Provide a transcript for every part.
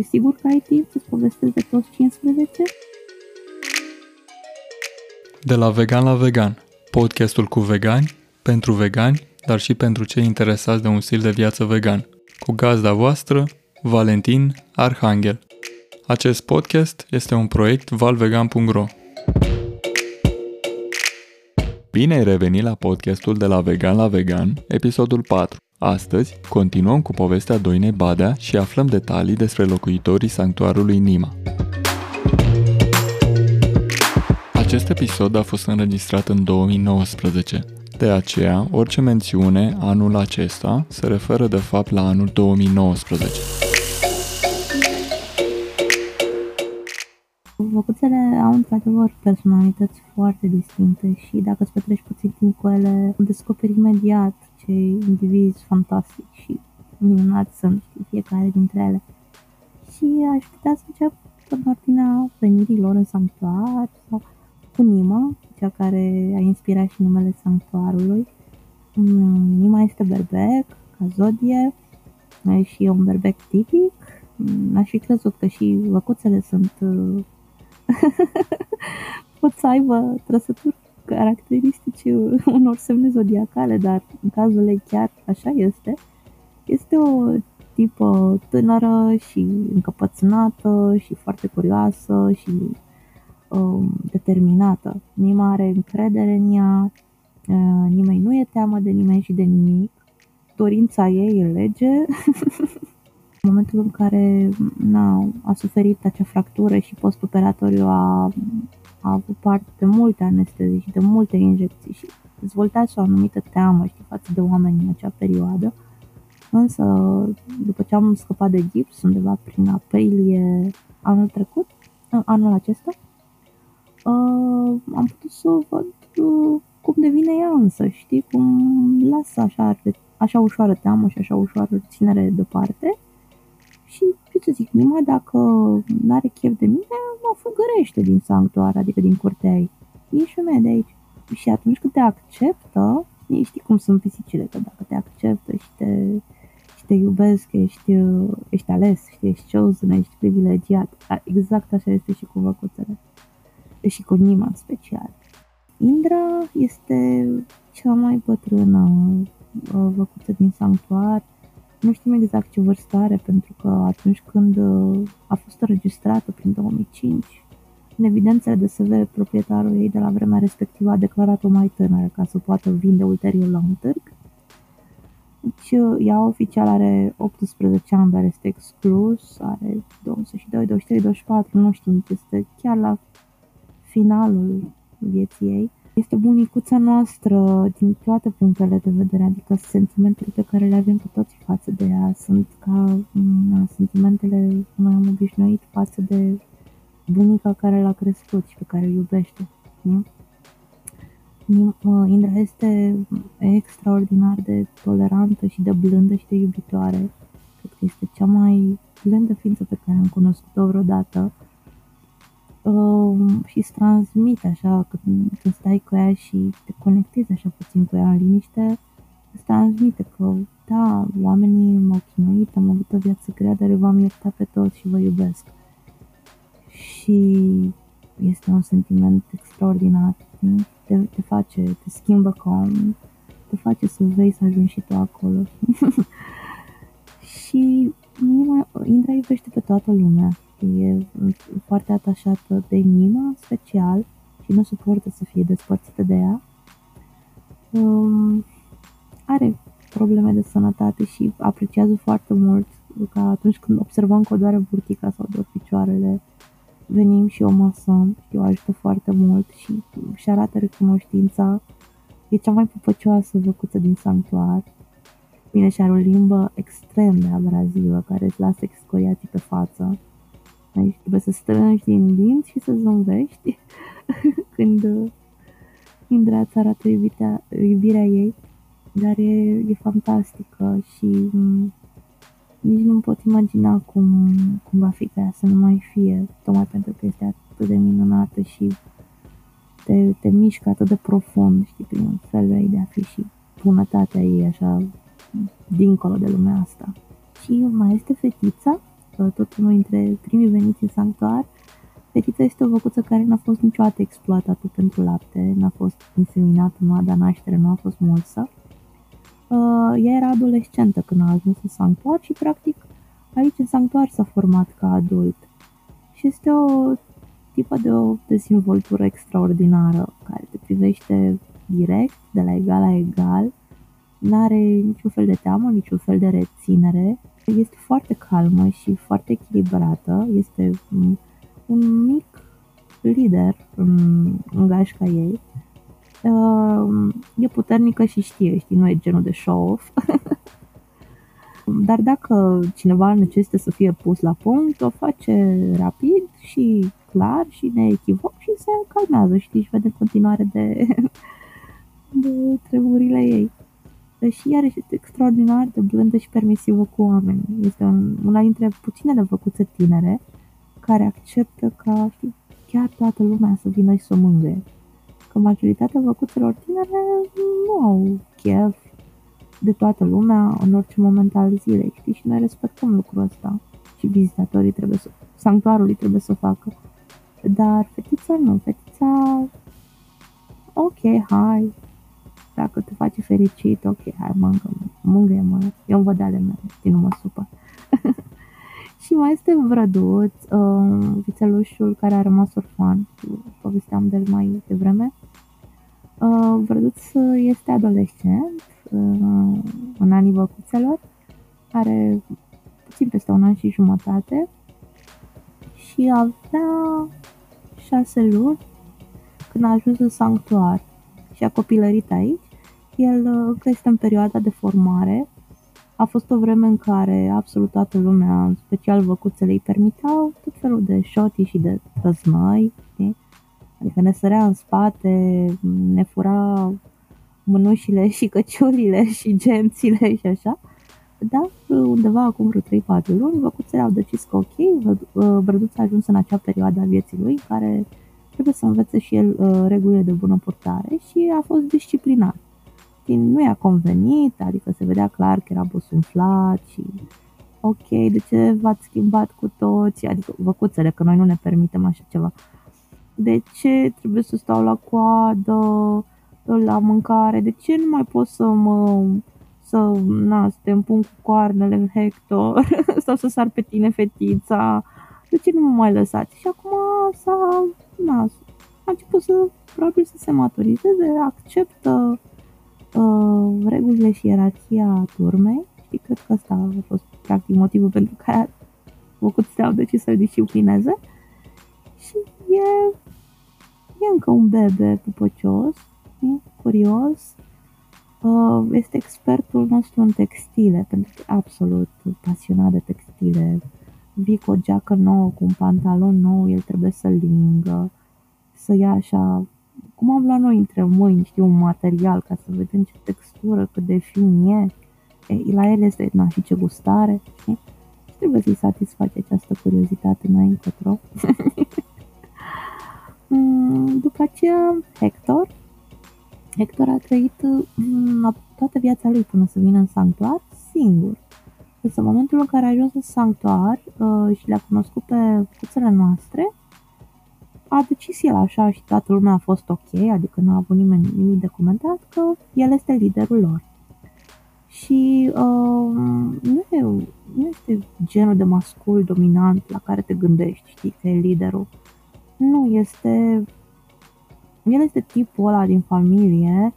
Sigur că ai timp să-ți povestesc de toți 15? De la vegan la vegan, podcastul cu vegani, pentru vegani, dar și pentru cei interesați de un stil de viață vegan. Cu gazda voastră, Valentin Arhangel. Acest podcast este un proiect valvegan.ro. Bine ai revenit la podcastul de la vegan la vegan, episodul 4. Astăzi, continuăm cu povestea Doinei Badea și aflăm detalii despre locuitorii sanctuarului Nima. Acest episod a fost înregistrat în 2019. De aceea, orice mențiune anul acesta se referă de fapt la anul 2019. Văcuțele au într-adevăr personalități foarte distincte și dacă îți petreci puțin timp cu ele, descoperi imediat ce indivizi fantastici și minunați sunt fiecare dintre ele. Și aș putea să încep în ordinea venirilor în sanctuar sau cu Nima, cea care a inspirat și numele sanctuarului. Mm, Nima este berbec, ca zodie, și e un berbec tipic. Mm, aș fi crezut că și văcuțele sunt pot să aibă trăsături caracteristice unor semne zodiacale, dar în cazul ei chiar așa este. Este o tipă tânără și încăpățânată și foarte curioasă și um, determinată. Nima are încredere în ea, uh, nimeni nu e teamă de nimeni și de nimic. Dorința ei e lege. în momentul în care na, a suferit acea fractură și postoperatoriu a a avut parte de multe anestezii și de multe injecții și dezvoltase o anumită teamă știi, față de oameni în acea perioadă. Însă, după ce am scăpat de gips, undeva prin aprilie anul trecut, anul acesta, uh, am putut să văd uh, cum devine ea însă, știi, cum lasă așa, așa ușoară teamă și așa ușoară ținere deoparte și, ce să zic, Nima, dacă nu are chef de mine, mă fugărește din sanctuar, adică din curtea ei. Ești femeie de aici. Și atunci când te acceptă, știi cum sunt pisicile, că dacă te acceptă și te, și te iubesc, ești, ești ales, știi, ești chosen, ești privilegiat. Exact așa este și cu văcuțele. Și cu Nima în special. Indra este cea mai bătrână uh, văcuță din sanctuar nu știm exact ce vârstă are, pentru că atunci când uh, a fost înregistrată prin 2005, în evidențele de SV, proprietarul ei de la vremea respectivă a declarat-o mai tânără ca să poată vinde ulterior la un târg. Deci uh, ea oficial are 18 ani, dar este exclus, are 22, 23, 24, nu știm, este chiar la finalul vieții ei. Este bunicuța noastră din toate punctele de vedere, adică sentimentele pe care le avem cu toții față de ea sunt ca na, sentimentele unui om obișnuit față de bunica care l-a crescut și pe care îl iubește. Nu? Indra este extraordinar de tolerantă și de blândă și de iubitoare. Cred că este cea mai blândă ființă pe care am cunoscut-o vreodată uh, și îți transmite așa, când, când stai cu ea și te conectezi așa puțin cu ea în liniște, îți transmite că, da, oamenii m-au chinuit, am avut o viață grea, dar eu v-am iertat pe toți și vă iubesc. Și este un sentiment extraordinar, te, te face, te schimbă calm, te face să vrei să ajungi și tu acolo. și Indra iubește pe toată lumea e foarte atașată de Nima, special, și nu suportă să fie despărțită de ea. Um, are probleme de sănătate și apreciază foarte mult că atunci când observăm că o doare burtica sau doar picioarele, venim și o masăm și o ajută foarte mult și și arată recunoștința. E cea mai pupăcioasă văcuță din sanctuar. Bine, și are o limbă extrem de abrazivă care îți lasă excoriații pe față. Aici trebuie să strângi din dinți și să zâmbești când Indra îți arată iubirea, iubirea ei, dar e, e fantastică și m- nici nu pot imagina cum, cum va fi ca ea să nu mai fie, tocmai pentru că este atât de minunată și te, te mișcă atât de profund, știi, prin felul ei de a fi și bunătatea ei așa dincolo de lumea asta. Și mai este fetița tot unul dintre primii veniți în sanctuar. Fetița este o văcuță care n-a fost niciodată exploatată pentru lapte, n-a fost inseminată, nu a dat naștere, nu a fost mulsă. Uh, ea era adolescentă când a ajuns în sanctuar și practic aici în sanctuar s-a format ca adult. Și este o tipă de o dezvoltură extraordinară care te privește direct, de la egal la egal, nu are niciun fel de teamă, niciun fel de reținere, este foarte calmă și foarte echilibrată, este un mic lider în, în gașca ei. Uh, e puternică și știe, știi, nu e genul de show-off. Dar dacă cineva necesită să fie pus la punct, o face rapid și clar și neechivoc și se calmează, știi, și vede în continuare de, de tremurile ei. Și iarăși este extraordinar de blândă și permisivă cu oamenii. Este un, una dintre puținele făcuțe tinere care acceptă ca știi, chiar toată lumea să vină și să o mângâie. Că majoritatea făcuțelor tinere nu au chef de toată lumea în orice moment al zilei, știi? Și noi respectăm lucrul ăsta. Și vizitatorii trebuie să, sanctuarului trebuie să o facă. Dar fetița nu, fetița, ok, hai, dacă te face fericit, ok, hai, mângă mângă mă, eu văd ale mele, nu mă supă. și mai este Vrăduț, uh, vițelușul care a rămas orfan, povesteam de el mai devreme. Uh, Vrăduț este adolescent, uh, în anii văcuțelor, are puțin peste un an și jumătate și avea șase luni când a ajuns în sanctuar și a copilărit aici. El încă uh, este în perioada de formare. A fost o vreme în care absolut toată lumea, în special văcuțele, îi permiteau tot felul de șoti și de trăznăi. Adică ne sărea în spate, ne fura mânușile și căciulile și gențile și așa. Dar undeva acum vreo 3-4 luni, văcuțele au decis că ok, Brăduț a ajuns în acea perioadă a vieții lui în care trebuie să învețe și el uh, regulile de bună purtare și a fost disciplinat. Din nu i-a convenit, adică se vedea clar că era bosunflat și ok, de ce v-ați schimbat cu toți, adică văcuțele, că noi nu ne permitem așa ceva. De ce trebuie să stau la coadă, la mâncare, de ce nu mai pot să mă să, na, să te împun cu coarnele în Hector sau să sar pe tine fetița, de ce nu mă mai lăsați? Și acum s-a, na, a început să, probabil să se maturizeze, acceptă uh, regulile și ierarhia turmei și cred că asta a fost practic motivul pentru care a făcut să au decis să-l disciplineze și e, e încă un bebe pupăcios, curios, uh, este expertul nostru în textile, pentru că e absolut pasionat de textile. Vii cu o geacă nouă, cu un pantalon nou, el trebuie să-l lingă, să ia așa, cum am luat noi între mâini, știu, un material ca să vedem ce textură, cât de fin e. e la el este, na, și ce gustare, știi? Și trebuie să-i satisface această curiozitate mai încotro. Mm, după aceea, Hector, Hector a trăit mm, toată viața lui până să vină în sanctuar singur. Însă în momentul în care a ajuns în sanctuar uh, și le-a cunoscut pe cuțele noastre, a decis el așa și toată lumea a fost ok, adică nu a avut nimeni nimic de comentat, că el este liderul lor. Și uh, nu, e, nu este genul de mascul dominant la care te gândești, știi, că e liderul. Nu, este el este tipul ăla din familie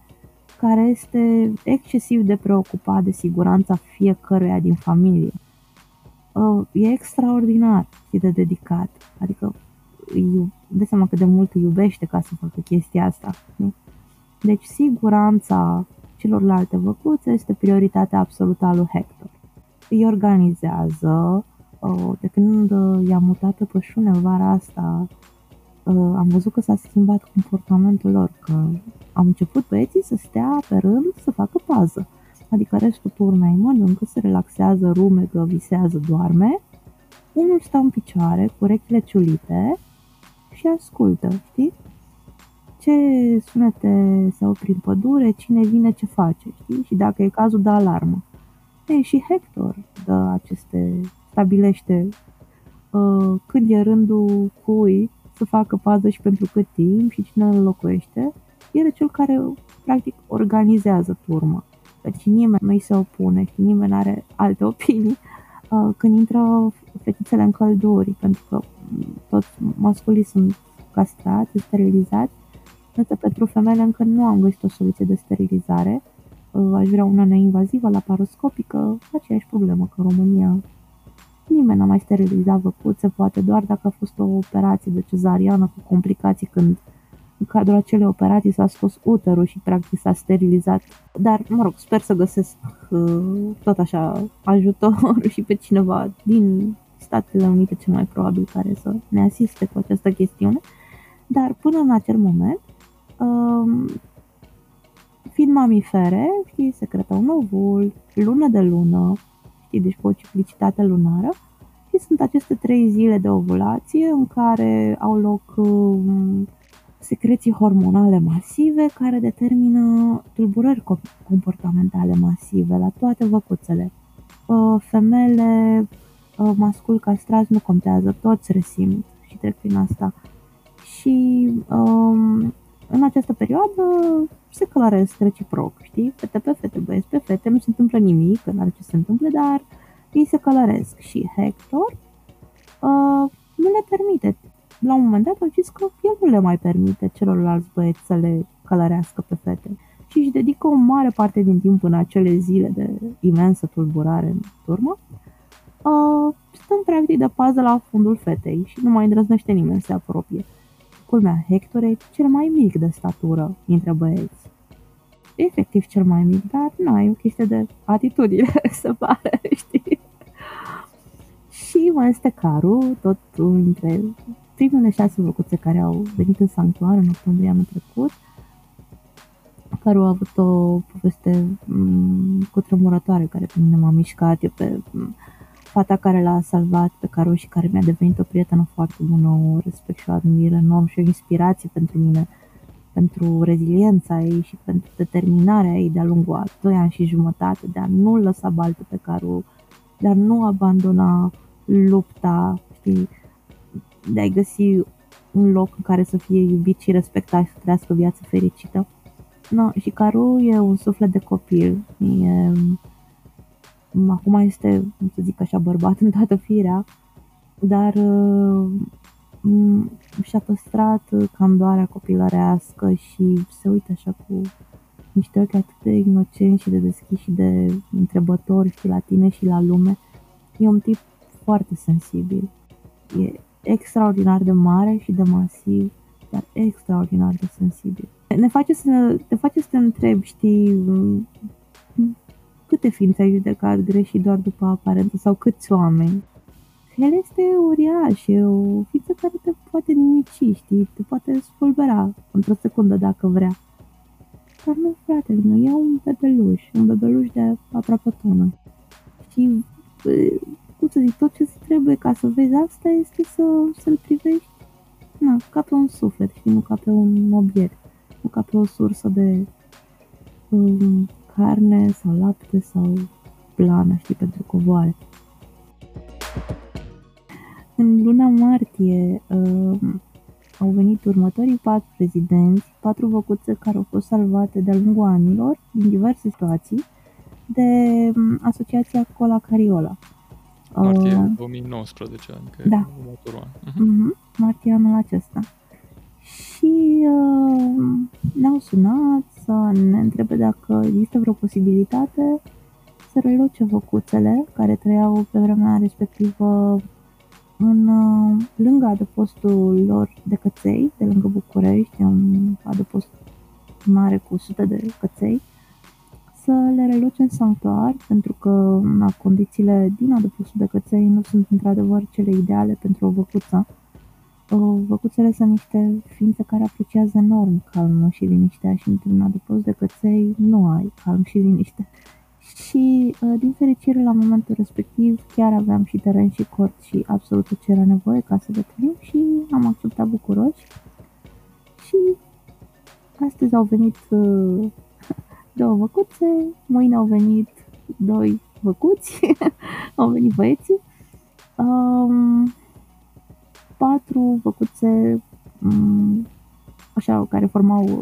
care este excesiv de preocupat de siguranța fiecăruia din familie. Uh, e extraordinar și de dedicat. Adică îi dă seama cât de mult îi iubește ca să facă chestia asta. Deci siguranța celorlalte văcuțe este prioritatea absolută a lui Hector. Îi organizează, uh, de când i-a mutat pe pășune vara asta uh, am văzut că s-a schimbat comportamentul lor, că au început băieții să stea pe rând să facă pază. Adică restul turmei mănâncă, se relaxează, rumegă, visează, doarme. Unul stă în picioare, cu urechile ciulite și ascultă, știi? Ce sunete se au prin pădure, cine vine, ce face, știi? Și dacă e cazul, dă alarmă. Ei, și Hector dă aceste stabilește uh, când e rândul cui să facă pază și pentru cât timp și cine îl locuiește. El e cel care practic organizează turma. Deci nimeni nu-i se opune și nimeni nu are alte opinii uh, când intră fetițele în călduri, pentru că toți masculii sunt castrați, sterilizați, însă pentru femeile încă nu am găsit o soluție de sterilizare. Uh, aș vrea una neinvazivă, laparoscopică, aceeași problemă că în România nimeni n-a mai sterilizat văcuțe, poate doar dacă a fost o operație de cezariană cu complicații când în cadrul acelei operații s-a scos uterul și practic s-a sterilizat. Dar, mă rog, sper să găsesc uh, tot așa ajutor și pe cineva din Statele Unite cel mai probabil care să ne asiste cu această chestiune. Dar până în acel moment, um, fiind mamifere, știi, secretau un ovul, lună de lună, știi, deci cu o ciclicitate lunară, și sunt aceste trei zile de ovulație în care au loc um, secreții hormonale masive care determină tulburări comportamentale masive la toate văcuțele. Uh, Femele uh, mascul castrați nu contează, toți resimt și trec prin asta. Și um, în această perioadă se călăresc reciproc, știi? Fete pe fete, băieți pe fete, nu se întâmplă nimic, nu are ce se întâmple, dar ei se călăresc. Și Hector uh, nu le permite. La un moment dat a zis că el nu le mai permite celorlalți băieți să le călărească pe fete și își dedică o mare parte din timp în acele zile de imensă tulburare în turmă, uh, stând practic de pază la fundul fetei și nu mai îndrăznește nimeni să se apropie. Culmea, Hector e cel mai mic de statură dintre băieți. Efectiv cel mai mic, dar nu, e o chestie de atitudine, se pare, știi? Și mai este Caru, tot între primele șase locuțe care au venit în sanctuar în octombrie anul trecut, care a avut o poveste mm, cu tremurătoare care pe mine m-a mișcat. Eu pe mm, fata care l-a salvat pe Caro și care mi-a devenit o prietenă foarte bună, o respect și o admir enorm și o inspirație pentru mine, pentru reziliența ei și pentru determinarea ei de-a lungul a doi ani și jumătate, de a nu lăsa baltă pe Caro, de a nu abandona lupta, știi, de a găsi un loc în care să fie iubit și respectat și să trăiască o viață fericită. No, și Caru e un suflet de copil. E, acum este, să zic așa, bărbat în toată firea, dar uh, și-a păstrat candoarea copilărească și se uită așa cu niște ochi atât de inocenți și de deschiși și de întrebători și la tine și la lume. E un tip foarte sensibil. E extraordinar de mare și de masiv, dar extraordinar de sensibil. Ne face să, te face să te întrebi, știi, câte ființe ai judecat greșit doar după aparență sau câți oameni. El este uriaș, e o ființă care te poate nimici, știi, te poate spulbera într-o secundă dacă vrea. Dar nu, fratele meu, e un bebeluș, un bebeluș de aproape tonă. Și cum să zic, tot ce trebuie ca să vezi asta este să, să-l privești na, ca pe un suflet și nu ca pe un obiect, nu ca pe o sursă de um, carne sau lapte sau plană, știi, pentru covoare. În luna martie um, au venit următorii patru prezidenți, patru văcuțe care au fost salvate de-a lungul anilor, din diverse situații, de um, Asociația Cola Cariola. Martie uh, 2019, adică da. următorul an. Uh-huh. Uh-huh. Martie anul acesta. Și uh, ne-au sunat să ne întrebe dacă există vreo posibilitate să reloce făcuțele care trăiau pe vremea respectivă în uh, lângă adăpostul lor de căței, de lângă București, un adăpost mare cu sute de căței, să le reloce în sanctuar, pentru că na, condițiile din adăpostul de căței nu sunt într-adevăr cele ideale pentru o văcuță. Văcuțele sunt niște ființe care apreciază enorm calmul și liniștea și într-un adăpost de căței nu ai calm și liniște. Și, ă, din fericire, la momentul respectiv, chiar aveam și teren și cort și absolut tot ce era nevoie ca să deplinim și am acceptat bucuroși. Și astăzi au venit ă, două văcuțe, mâine au venit doi văcuți, au venit băieții Um, patru făcuțe um, așa, care formau o,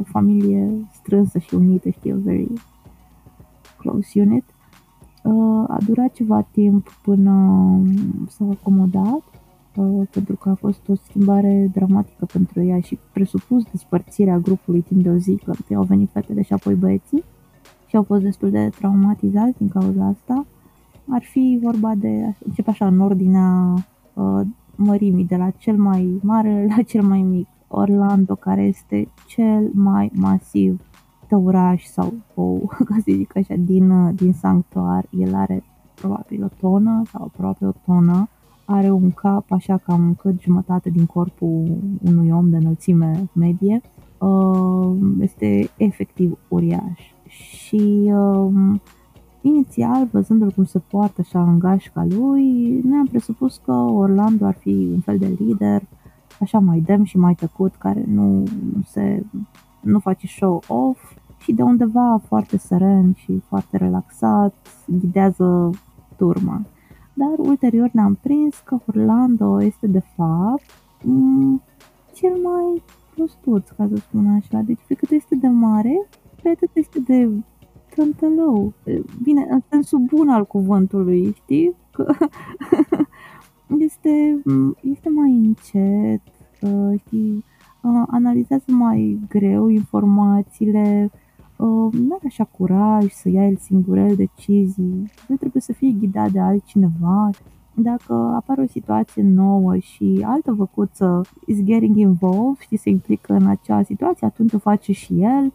o familie strânsă și unită, știi, very close unit. Uh, a durat ceva timp până s-au acomodat, uh, pentru că a fost o schimbare dramatică pentru ea și presupus despărțirea grupului timp de o zi, că au venit fetele și apoi băieții și au fost destul de traumatizați din cauza asta. Ar fi vorba de, începe așa, în ordinea uh, mărimii, de la cel mai mare la cel mai mic. Orlando, care este cel mai masiv oraș sau o, ca să zic așa, din, din sanctuar. El are probabil o tonă sau aproape o tonă. Are un cap așa cam cât jumătate din corpul unui om de înălțime medie. Uh, este efectiv uriaș. Și um, inițial, văzându-l cum se poartă așa în gașca lui, ne-am presupus că Orlando ar fi un fel de lider, așa mai demn și mai tăcut, care nu se nu face show off și de undeva foarte seren și foarte relaxat ghidează turma. Dar ulterior ne-am prins că Orlando este de fapt m- cel mai prostuț, ca să spun așa. Deci pe cât este de mare, pe atât este de tântălău. Bine, în sensul bun al cuvântului, știi? Că este, este mai încet, știi, analizează mai greu informațiile, nu are așa curaj să ia el el decizii, nu trebuie să fie ghidat de altcineva. Dacă apare o situație nouă și altă văcuță is getting involved, știi, se implică în acea situație, atunci o face și el,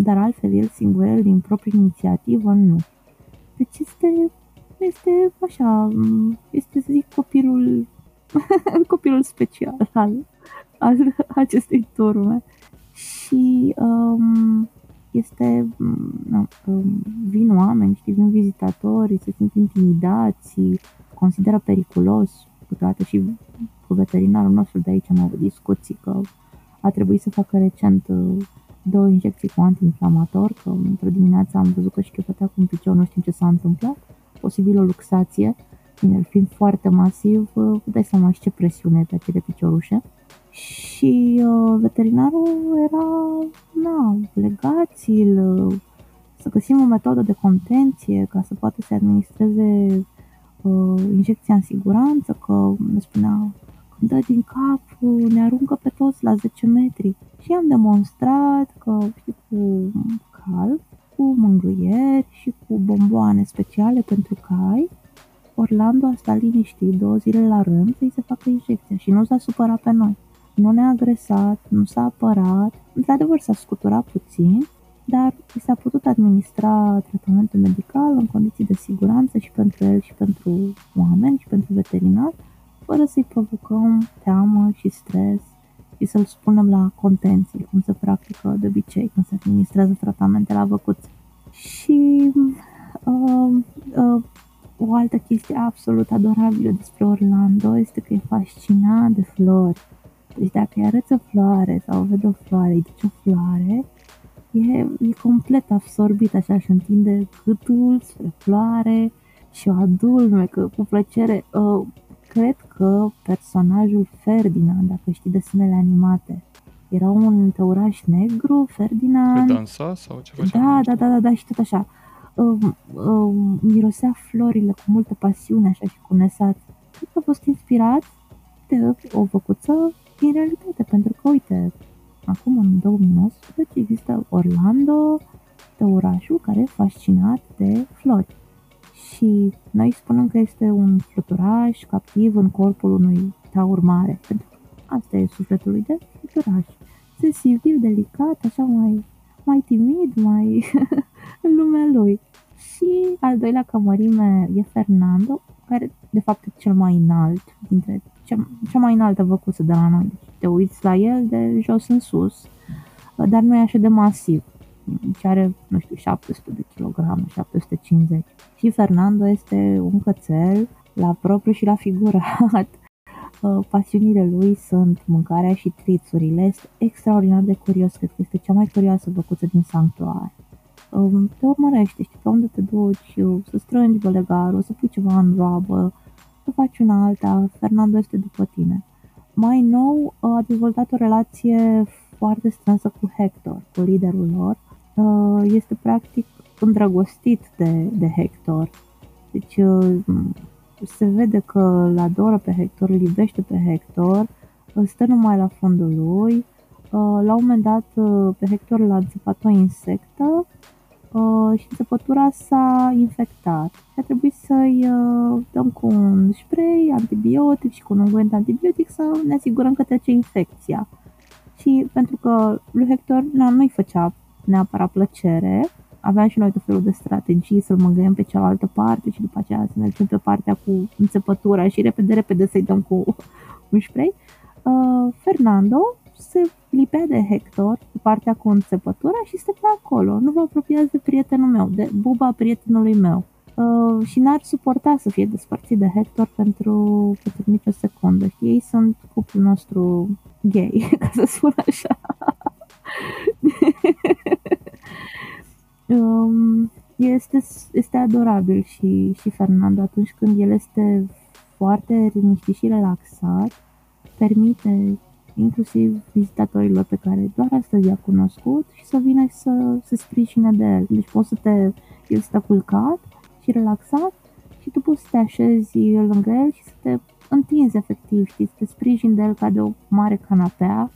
dar altfel el singur, el din proprie inițiativă, nu. Deci este, este așa, este să zic copilul, copilul special al, al acestei turme. Și um, este, nu, um, vin oameni, știi, vin vizitatori, se simt intimidați, consideră periculos, câteodată și cu veterinarul nostru de aici am avut discuții că a trebuit să facă recent uh, două injecții cu antiinflamator, că într-o dimineață am văzut că și chiopătea cu un picior, nu știu ce s-a întâmplat, posibil o luxație, bine, fiind foarte masiv, uh, dai seama și ce presiune pe acele piciorușe. Și uh, veterinarul era, na, legați-l, uh, să găsim o metodă de contenție ca să poată să administreze uh, injecția în siguranță, că ne spunea când dă din cap, ne aruncă pe toți la 10 metri. Și am demonstrat că și cu cal, cu mângâieri și cu bomboane speciale pentru cai, Orlando a stat liniștit două zile la rând să-i se facă injecția și nu s-a supărat pe noi. Nu ne-a agresat, nu s-a apărat, într-adevăr s-a scuturat puțin, dar i s-a putut administra tratamentul medical în condiții de siguranță și pentru el și pentru oameni și pentru veterinar, fără să-i provocăm teamă și stres și să-l spunem la contenție, cum se practică de obicei când se administrează tratamente la văcuți. Și uh, uh, o altă chestie absolut adorabilă despre Orlando este că e fascinat de flori. Deci dacă îi arăți o floare sau vede o floare, îi duce o floare, e, e complet absorbit așa și întinde câtul spre floare și o adulme că cu plăcere. Uh, cred că personajul Ferdinand, dacă știi desenele animate, era un tăuraș negru, Ferdinand. Pe dansa sau ceva? Da, da, da, da, da, și tot așa. Uh, uh, mirosea florile cu multă pasiune, așa și cu nesat. Cred că a fost inspirat de o făcuță din realitate, pentru că, uite, acum în 2019 există Orlando, tăurașul care e fascinat de flori și noi spunem că este un fluturaș captiv în corpul unui taur mare, pentru că asta e sufletul lui de fluturaș. Sensibil, delicat, așa mai, mai timid, mai în lumea lui. Și al doilea ca mărime e Fernando, care de fapt e cel mai înalt dintre cea, cea mai înaltă văcuță de la noi. Deci te uiți la el de jos în sus, dar nu e așa de masiv și are, nu știu, 700 de kilograme, 750. Și Fernando este un cățel la propriu și la figurat. Uh, pasiunile lui sunt mâncarea și trițurile. Este extraordinar de curios, cred că este cea mai curioasă băcuță din sanctuar. Um, te urmărește, știi, pe unde te duci, să strângi bălegarul, să pui ceva în roabă, să faci una alta, Fernando este după tine. Mai nou a dezvoltat o relație foarte strânsă cu Hector, cu liderul lor. Uh, este practic îndrăgostit de, de Hector. Deci uh, se vede că îl adoră pe Hector, îl iubește pe Hector, stă numai la fundul lui. Uh, la un moment dat pe Hector l-a înțepat o insectă și înțepătura s-a infectat. A trebuit să-i dăm cu un spray antibiotic și cu un ungent antibiotic să ne asigurăm că trece infecția. Și pentru că lui Hector nu-i făcea neapărat plăcere, aveam și noi tot felul de strategii să-l mângâiem pe cealaltă parte și după aceea să mergem pe partea cu înțepătura și repede, repede să-i dăm cu un spray. Uh, Fernando se lipea de Hector pe partea cu înțepătura și stătea acolo. Nu vă apropiați de prietenul meu, de buba prietenului meu. Uh, și n-ar suporta să fie despărțit de Hector pentru, pentru nicio secundă. Ei sunt cuplul nostru gay, ca să spun așa. um, este, este adorabil și, și Fernando atunci când el este foarte liniștit și relaxat, permite inclusiv vizitatorilor pe care doar astăzi i-a cunoscut și să vină să se sprijine de el. Deci poți să te, el stă culcat și relaxat și tu poți să te așezi lângă el și să te întinzi efectiv, știți, să te sprijini de el ca de o mare canapea,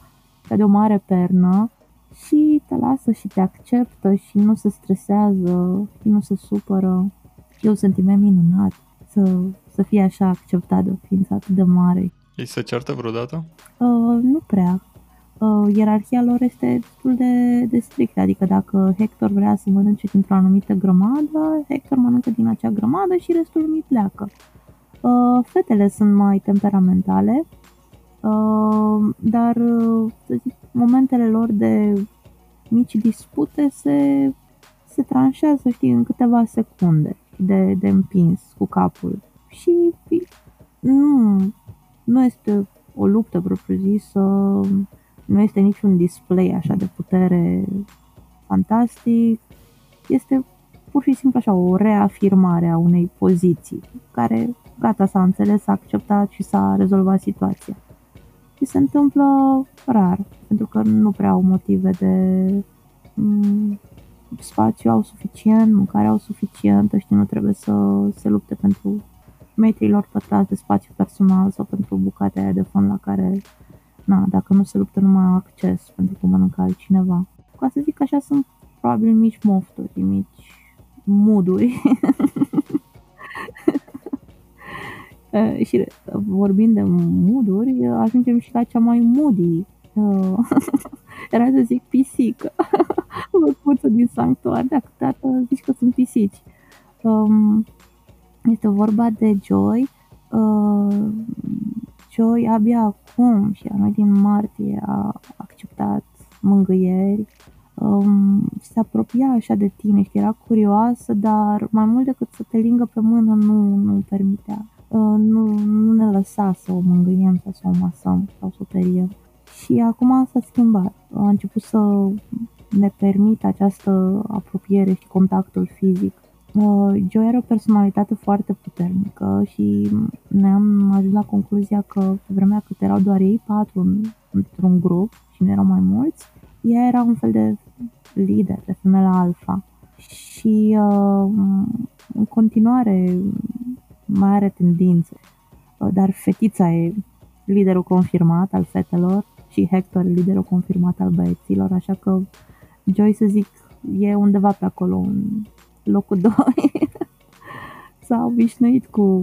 ca de o mare pernă și te lasă și te acceptă și nu se stresează și nu se supără. E un sentiment minunat să, să fie așa acceptat de o ființă atât de mare. Ei se ceartă vreodată? Uh, nu prea. Uh, ierarhia lor este destul de, de strictă, adică dacă Hector vrea să mănânce dintr-o anumită grămadă, Hector mănâncă din acea grămadă și restul lumii pleacă. Uh, fetele sunt mai temperamentale, uh, dar, uh, să zic, momentele lor de mici dispute se, se tranșează, știi, în câteva secunde de, de împins cu capul. Și nu, nu este o luptă propriu-zisă, nu este niciun display așa de putere fantastic, este pur și simplu așa o reafirmare a unei poziții care gata s-a înțeles, s-a acceptat și s-a rezolvat situația. Și se întâmplă rar, pentru că nu prea au motive de mm, spațiu au suficient, mâncare au suficient, știi, nu trebuie să se lupte pentru metrilor pătrați de spațiu personal sau pentru bucata aia de fond la care, na, dacă nu se luptă, nu mai au acces pentru că mănâncă altcineva. Ca să zic așa, sunt probabil mici mofturi, mici muduri. Uh, și vorbind de muduri, ajungem și la cea mai moody. Uh, era să zic pisică. Văcuță din sanctuar, dacă dată zici că sunt pisici. Um, este vorba de Joy. Uh, Joy abia acum și anume din martie a acceptat mângâieri um, se apropia așa de tine, și era curioasă, dar mai mult decât să te lingă pe mână nu, nu permitea. Uh, nu, nu ne lăsa să o mângâiem sau să o masăm sau să o periem. Și acum s-a schimbat. A început să ne permită această apropiere și contactul fizic. Uh, Joe era o personalitate foarte puternică și ne-am ajuns la concluzia că pe vremea cât erau doar ei patru într-un grup și nu erau mai mulți, ea era un fel de lider, de femela alfa. Și uh, în continuare mai are tendințe. Uh, dar fetița e liderul confirmat al fetelor și Hector e liderul confirmat al băieților, așa că Joy, să zic, e undeva pe acolo, în locul 2. S-a obișnuit cu,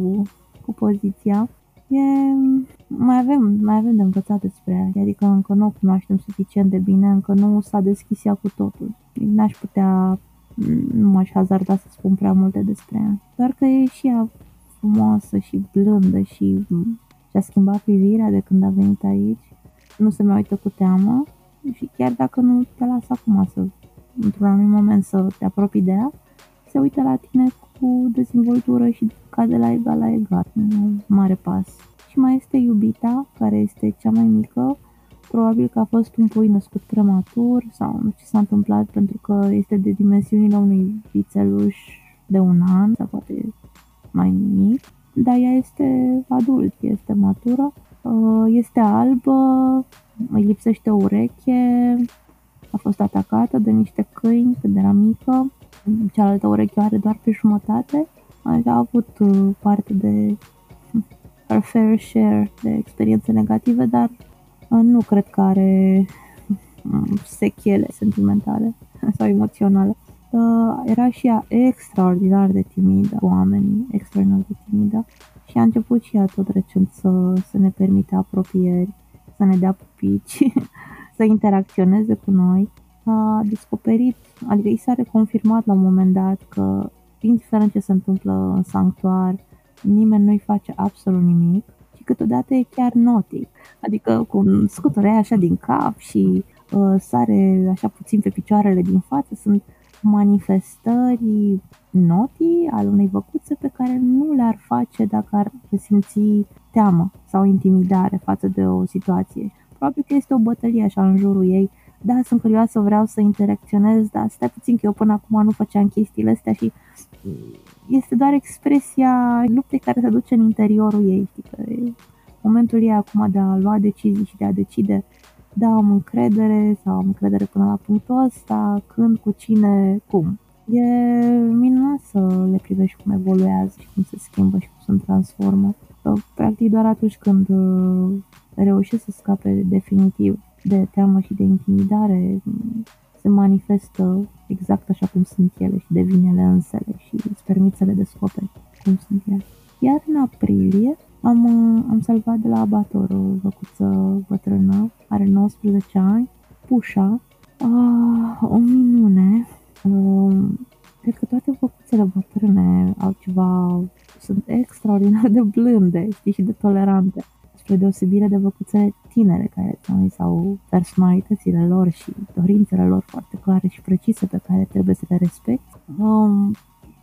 cu poziția. E, mai avem, mai avem de învățat despre ea, adică încă nu o cunoaștem suficient de bine, încă nu s-a deschis ea cu totul. N-aș putea, nu m-aș hazarda să spun prea multe despre ea. Doar că e și ea frumoasă și blândă și și-a schimbat privirea de când a venit aici. Nu se mai uită cu teamă și chiar dacă nu te lasă acum să, într-un anumit moment să te apropii de ea, se uită la tine cu dezvoltură și cade la egal la egal. Un mare pas. Și mai este iubita, care este cea mai mică, probabil că a fost un pui născut prematur sau nu știu ce s-a întâmplat pentru că este de dimensiunile unui vițeluș de un an sau poate mai mic. dar ea este adult, este matură, uh, este albă, îi lipsește o ureche, a fost atacată de niște câini când era mică, cealaltă ureche are doar pe jumătate, a avut uh, parte de her fair share de experiențe negative, dar uh, nu cred că are um, sechele sentimentale sau emoționale. Uh, era și ea extraordinar de timidă, oamenii extraordinar de timidă și a început și ea tot recent să, să ne permite apropieri, să ne dea pupici, să interacționeze cu noi. A descoperit, adică i s-a reconfirmat la un moment dat că indiferent ce se întâmplă în sanctuar, nimeni nu-i face absolut nimic și câteodată e chiar notic, adică cu scuture așa din cap și uh, sare așa puțin pe picioarele din față, sunt manifestări notii al unei văcuțe pe care nu le-ar face dacă ar simți teamă sau intimidare față de o situație. Probabil că este o bătălie așa în jurul ei. Da, sunt curioasă, vreau să interacționez, dar stai puțin că eu până acum nu făceam chestiile astea și este doar expresia luptei care se duce în interiorul ei. Știi, că e momentul ei acum de a lua decizii și de a decide da, am încredere sau am încredere până la punctul ăsta, când, cu cine, cum. E minunat să le privești cum evoluează și cum se schimbă și cum se transformă. Practic doar atunci când uh, reușesc să scape definitiv de teamă și de intimidare, se manifestă exact așa cum sunt ele și devin ele însele și îți permit să le descoperi cum sunt ele. Iar în aprilie am, am salvat de la abator o văcuță bătrână, are 19 ani, Pușa, uh, o minune. Uh, cred că toate văcuțele bătrâne au ceva, sunt extraordinar de blânde, știi, și de tolerante spre deosebire de văcuțele tinere care au personalitățile lor și dorințele lor foarte clare și precise pe care trebuie să le respecti. Um,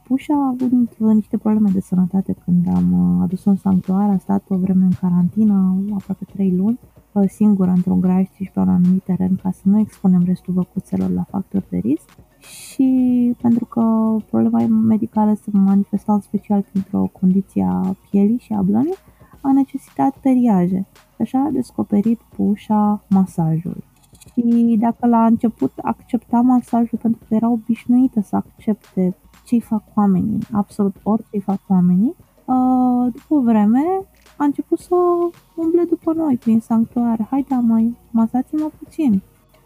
Pușa a avut niște probleme de sănătate când am uh, adus-o în sanctuar, a stat o vreme în carantină, aproape 3 luni, uh, singură într-un graj și pe un anumit teren ca să nu expunem restul văcuțelor la factori de risc și pentru că problema medicală se manifesta în special printr-o condiție a pielii și a blănii, a necesitat periaje. Așa a descoperit pușa masajul. Și dacă la început accepta masajul pentru că era obișnuită să accepte ce-i fac oamenii, absolut orice-i fac oamenii, uh, după o vreme a început să umble după noi prin sanctuar. Hai da, mai masați-mă puțin.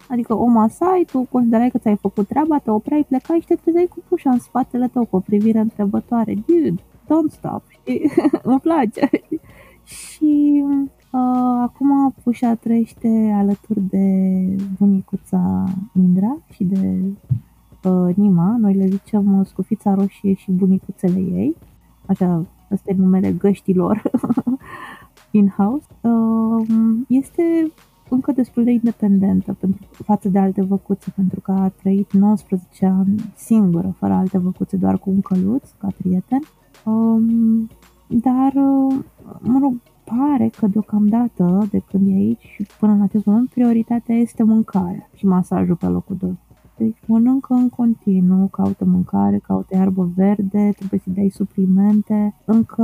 Adică o masai, tu considerai că ți-ai făcut treaba, te opreai, plecai și te trezeai cu pușa în spatele tău cu o privire întrebătoare. Dude, don't stop, știi? Îmi place. și uh, acum pușa trăiește alături de bunicuța Indra și de uh, Nima, noi le zicem uh, Scufița Roșie și bunicuțele ei, așa, ăsta e numele găștilor in-house, uh, este încă destul de independentă pentru, față de alte văcuțe, pentru că a trăit 19 ani singură, fără alte văcuțe, doar cu un căluț, ca prieten. Um, dar, uh, mă rog, pare că deocamdată, de când e aici și până în acest moment, prioritatea este mâncarea și masajul pe locul 2. Deci mănâncă în continuu, caută mâncare, caută iarbă verde, trebuie să dai suplimente. Încă,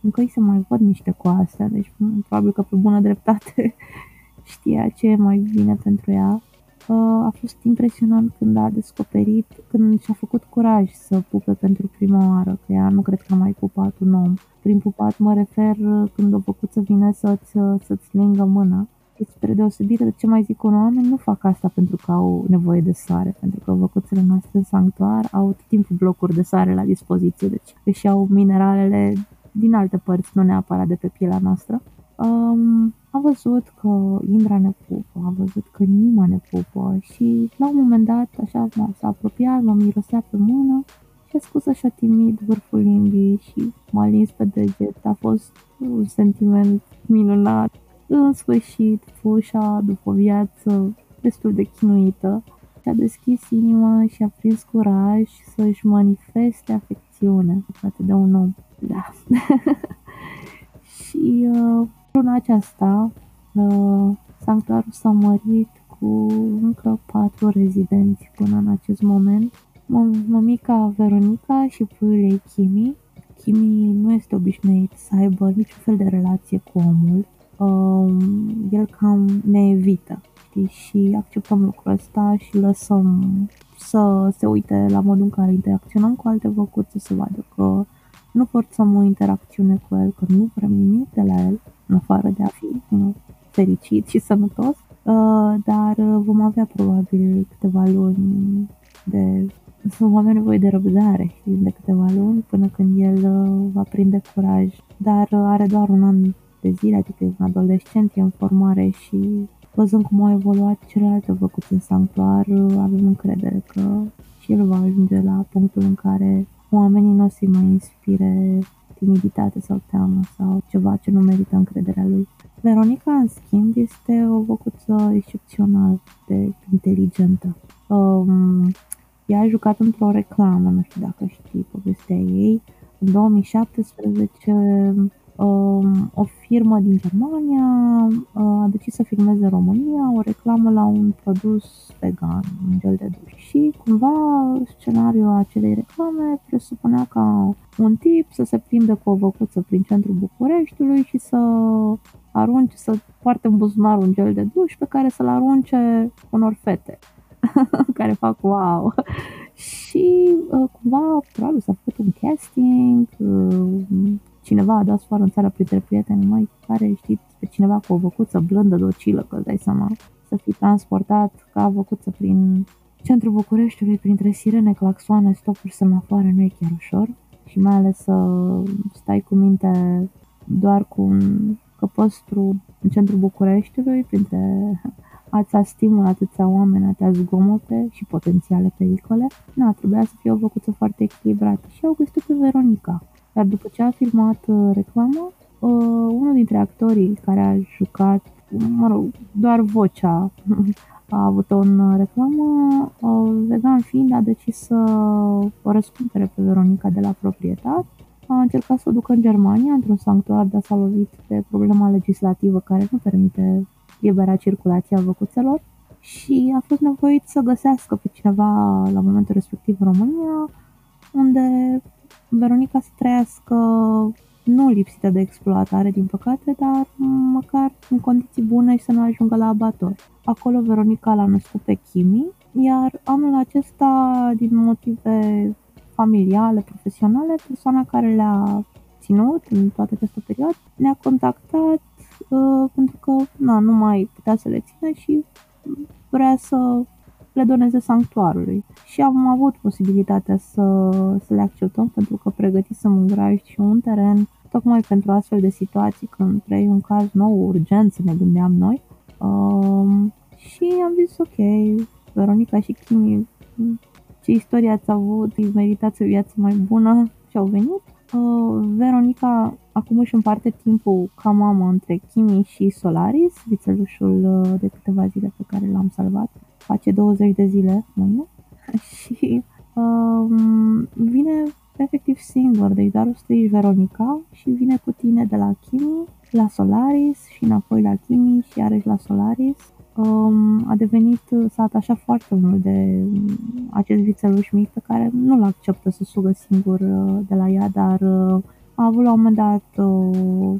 încă îi se mai văd niște coaste, deci probabil că pe bună dreptate știa ce e mai bine pentru ea. Uh, a fost impresionant când a descoperit, când și-a făcut curaj să pupe pentru prima oară, că ea nu cred că a mai pupat un om. Prin pupat mă refer când o făcut să vină să-ți, să-ți lingă mâna spre deosebire de ce mai zic unii oameni, nu fac asta pentru că au nevoie de sare, pentru că văcuțele noastre în sanctuar au tot timpul blocuri de sare la dispoziție, deci își au mineralele din alte părți, nu neapărat de pe pielea noastră. Um, am văzut că Indra ne pupă, am văzut că Nima ne pupă și la un moment dat așa s-a apropiat, mă mirosea pe mână și a spus așa timid vârful limbii și m-a lins pe deget. A fost un sentiment minunat în sfârșit, Fușa, după o viață destul de chinuită, și-a deschis inima și a prins curaj să-și manifeste afecțiunea față de un om. Da. și uh, luna aceasta, uh, sanctuarul s-a mărit cu încă patru rezidenți până în acest moment. Mămica Veronica și puiul ei Chimi Kimi nu este obișnuit să aibă niciun fel de relație cu omul. Uh, el cam ne evită, știi? Și acceptăm lucrul ăsta și lăsăm să se uite la modul în care interacționăm cu alte văcuțe, să vadă că nu forțăm o interacțiune cu el, că nu vrem nimic de la el, în afară de a fi you know, fericit și sănătos, uh, dar uh, vom avea probabil câteva luni de vom avea nevoie de răbdare de câteva luni până când el uh, va prinde curaj, dar are doar un an de zile, adică e un adolescent, e în formare și văzând cum au evoluat celelalte văcuți în sanctuar, avem încredere că și el va ajunge la punctul în care oamenii nu o să-i mai inspire timiditate sau teamă sau ceva ce nu merită încrederea lui. Veronica, în schimb, este o văcuță excepțional de inteligentă. Um, ea a jucat într-o reclamă, nu știu dacă știi povestea ei. În 2017 Um, o firmă din Germania uh, a decis să filmeze România o reclamă la un produs vegan, un gel de duș. Și cumva scenariul acelei reclame presupunea ca un tip să se prindă cu o văcuță prin centrul Bucureștiului și să arunce, să poarte în buzunar un gel de duș pe care să-l arunce unor fete care fac wow. și uh, cumva probabil s-a făcut un casting, uh, cineva a dat sfoară în țară printre prieteni mai care știți pe cineva cu o văcuță blândă, docilă, că îți dai seama, să fi transportat ca văcuță prin centrul Bucureștiului, printre sirene, claxoane, stopuri, semafoare, nu e chiar ușor? Și mai ales să stai cu minte doar cu un căpăstru în centrul Bucureștiului, printre atâția stimul, atâția oameni, atâția zgomote și potențiale pericole. Na, trebuia să fie o văcuță foarte echilibrată. Și au găsit pe Veronica, dar după ce a filmat uh, reclama, uh, unul dintre actorii care a jucat, mă rog, doar vocea a avut-o în reclamă, uh, vegan fiind, a decis să o răscumpere pe Veronica de la proprietate. A încercat să o ducă în Germania, într-un sanctuar, dar s-a lovit de problema legislativă care nu permite libera circulație a văcuțelor și a fost nevoit să găsească pe cineva la momentul respectiv în România, unde Veronica să trăiască nu lipsită de exploatare, din păcate, dar măcar în condiții bune și să nu ajungă la abator. Acolo Veronica l-a născut pe Kimi, iar anul acesta, din motive familiale, profesionale, persoana care le-a ținut în toată această perioadă ne-a contactat uh, pentru că na, nu mai putea să le țină și vrea să le doneze sanctuarului. Și am avut posibilitatea să, să le acceptăm pentru că pregătisem un graj și un teren tocmai pentru astfel de situații când trăi un caz nou, urgent, să ne gândeam noi. Um, și am zis ok, Veronica și Kimi, ce istorie ați avut, meritați o viață mai bună și au venit. Uh, Veronica acum își împarte timpul ca mamă între Kimi și Solaris, vițelușul uh, de câteva zile pe care l-am salvat. Face 20 de zile mâine. Și um, vine efectiv singur, deci doar o să Veronica și vine cu tine de la Kimi la Solaris și înapoi la Kimi și iarăși la Solaris. Um, a devenit, s-a atașat foarte mult de acest vițeluș mic pe care nu-l acceptă să sugă singur uh, de la ea, dar uh, a avut la un moment dat o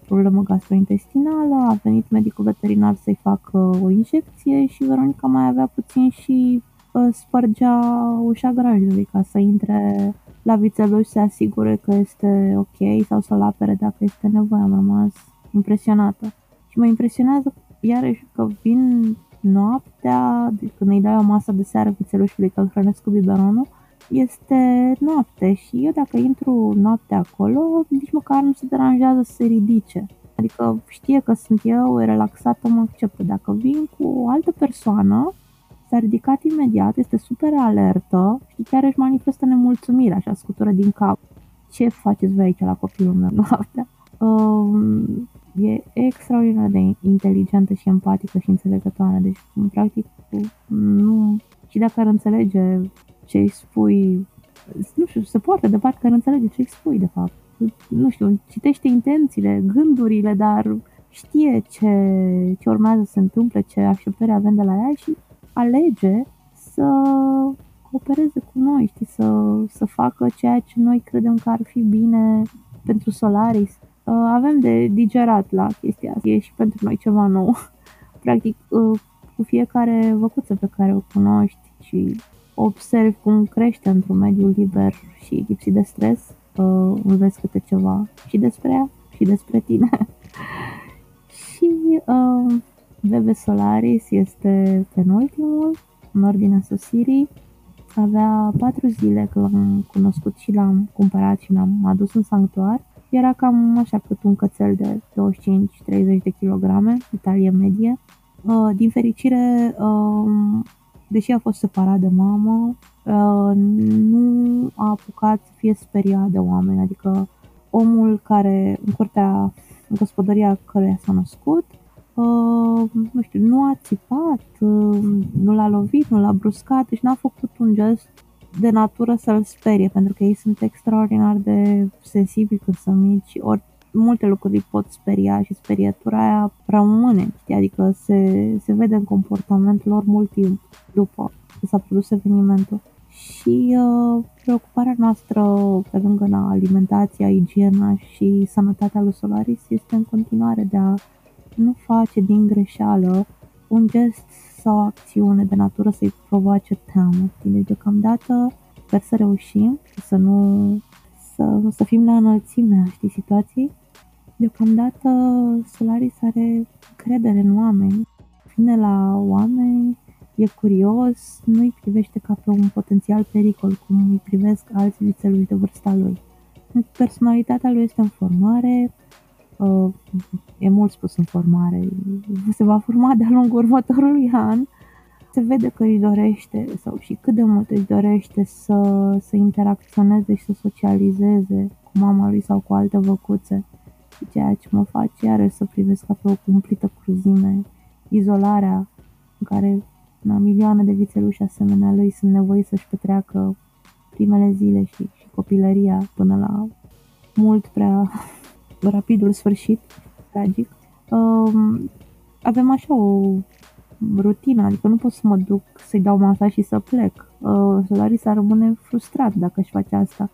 problemă gastrointestinală, a venit medicul veterinar să-i facă o injecție și Veronica mai avea puțin și uh, spărgea ușa grajului ca să intre la vițeluș, să asigure că este ok sau să-l apere dacă este nevoie. Am rămas impresionată. Și mă impresionează iarăși că vin noaptea, când îi dai o masă de seară vițelușului că îl hrănesc cu biberonul, este noapte și eu dacă intru noapte acolo, nici măcar nu se deranjează să se ridice. Adică știe că sunt eu, e relaxată, mă acceptă. Dacă vin cu o altă persoană, s-a ridicat imediat, este super alertă și chiar își manifestă nemulțumirea, așa scutură din cap. Ce faceți voi aici la copilul meu noaptea? Um, e extraordinar de inteligentă și empatică și înțelegătoare, deci practic nu... Și dacă ar înțelege ce îi spui, nu știu, se poate de parcă înțelege ce îi spui de fapt. Nu știu, citește intențiile, gândurile, dar știe ce, ce urmează să se întâmple, ce așteptări avem de la ea și alege să coopereze cu noi, știi, să, să facă ceea ce noi credem că ar fi bine pentru Solaris. Uh, avem de digerat la chestia asta. E și pentru noi ceva nou. Practic, uh, cu fiecare văcuță pe care o cunoști și observi cum crește într-un mediu liber și lipsit de stres, uh, înveți câte ceva și despre ea și despre tine. și uh, Bebe Solaris este penultimul în ordinea sosirii. Avea patru zile că l-am cunoscut și l-am cumpărat și l-am adus în sanctuar. Era cam așa cât un cățel de 25-30 de kilograme, de talie medie. Uh, din fericire, uh, deși a fost separat de mamă, uh, nu a apucat să fie speriat de oameni, adică omul care în curtea, în gospodăria căruia s-a născut, uh, nu știu, nu a țipat, uh, nu l-a lovit, nu l-a bruscat, deci n-a făcut un gest de natură să-l sperie, pentru că ei sunt extraordinar de sensibili când sunt mici, ori multe lucruri îi pot speria și sperietura aia rămâne, știi? adică se, se vede în comportamentul lor mult timp după ce s-a produs evenimentul. Și uh, preocuparea noastră, pe lângă la alimentația, igiena și sănătatea lui Solaris, este în continuare de a nu face din greșeală un gest sau o acțiune de natură să-i provoace teamă. Deci, deocamdată, sper să reușim, să nu să, să fim la înălțimea, știi, situației. Deocamdată, Solaris are credere în oameni, vine la oameni, e curios, nu îi privește ca pe un potențial pericol, cum îi privesc alți vițeluși de vârsta lui. Personalitatea lui este în formare, uh, e mult spus în formare, se va forma de-a lungul următorului an, se vede că își dorește sau și cât de mult își dorește să, să interacționeze și să socializeze cu mama lui sau cu alte văcuțe, ceea ce mă face iarăși să privesc ca pe o cumplită cruzime, izolarea în care na, milioane de vițeluși asemenea lui sunt nevoiți să-și petreacă primele zile și, și copilăria până la mult prea rapidul sfârșit, tragic. Um, avem așa o rutină, adică nu pot să mă duc să-i dau masa și să plec. Uh, Solaris ar rămâne frustrat dacă își face asta.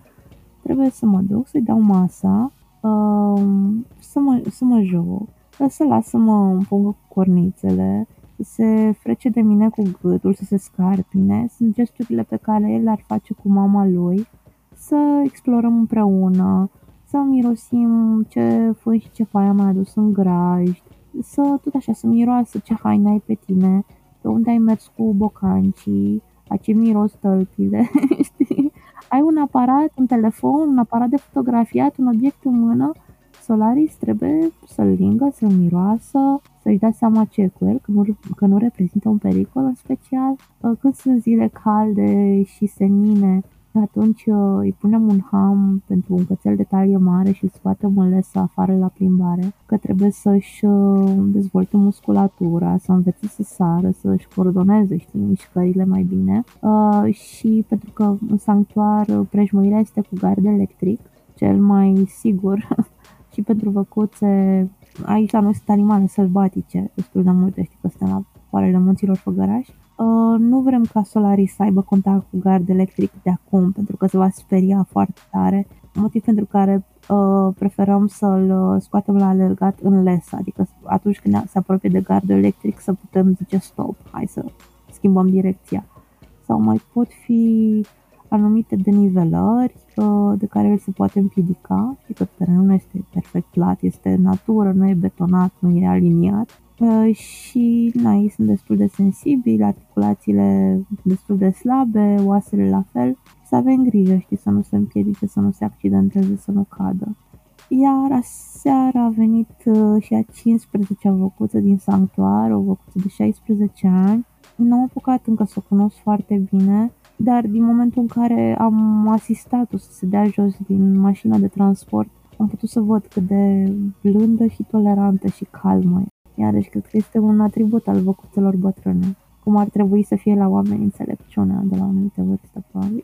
Trebuie să mă duc, să-i dau masa, uh, să, mă, să mă joc, să las să mă împungă cu cornițele, să se frece de mine cu gâtul, să se scarpine. Sunt gesturile pe care el le-ar face cu mama lui, să explorăm împreună, să mirosim ce fân și ce paie am mai adus în grajd, să tot așa, să miroasă ce haine ai pe tine, pe unde ai mers cu bocancii, a ce miros tălpile, știi? Ai un aparat, un telefon, un aparat de fotografiat, un obiect în mână, Solaris trebuie să-l lingă, să-l miroasă, să-și dea seama ce e cu el, că nu, că nu reprezintă un pericol în special. Când sunt zile calde și senine, atunci uh, îi punem un ham pentru un cățel de talie mare și îl scoatem în lesă afară la plimbare, că trebuie să-și uh, dezvolte musculatura, să învețe să sară, să-și coordoneze, știi, mișcările mai bine. Uh, și pentru că în sanctuar prejmuirea este cu gard electric, cel mai sigur și pentru văcuțe aici la noi sunt animale sălbatice destul de multe, știi că suntem la poarele munților Făgărași Uh, nu vrem ca Solaris să aibă contact cu gard electric de acum, pentru că se va speria foarte tare, motiv pentru care uh, preferăm să-l uh, scoatem la alergat în les, adică atunci când se apropie de gardul electric să putem zice stop, hai să schimbăm direcția. Sau mai pot fi anumite denivelări uh, de care el se poate împiedica, și că terenul nu este perfect plat, este natură, nu e betonat, nu e aliniat Uh, și na, ei sunt destul de sensibili, articulațiile destul de slabe, oasele la fel. Să avem grijă, știi, să nu se împiedice, să nu se accidenteze, să nu cadă. Iar aseară a venit uh, și a 15-a văcuță din sanctuar, o văcuță de 16 ani. Nu am apucat încă să o cunosc foarte bine, dar din momentul în care am asistat-o să se dea jos din mașina de transport, am putut să văd cât de blândă și tolerantă și calmă e. Iarăși, cred că este un atribut al văcuțelor bătrâne. Cum ar trebui să fie la oameni înțelepciunea de la anumite vârste, probabil.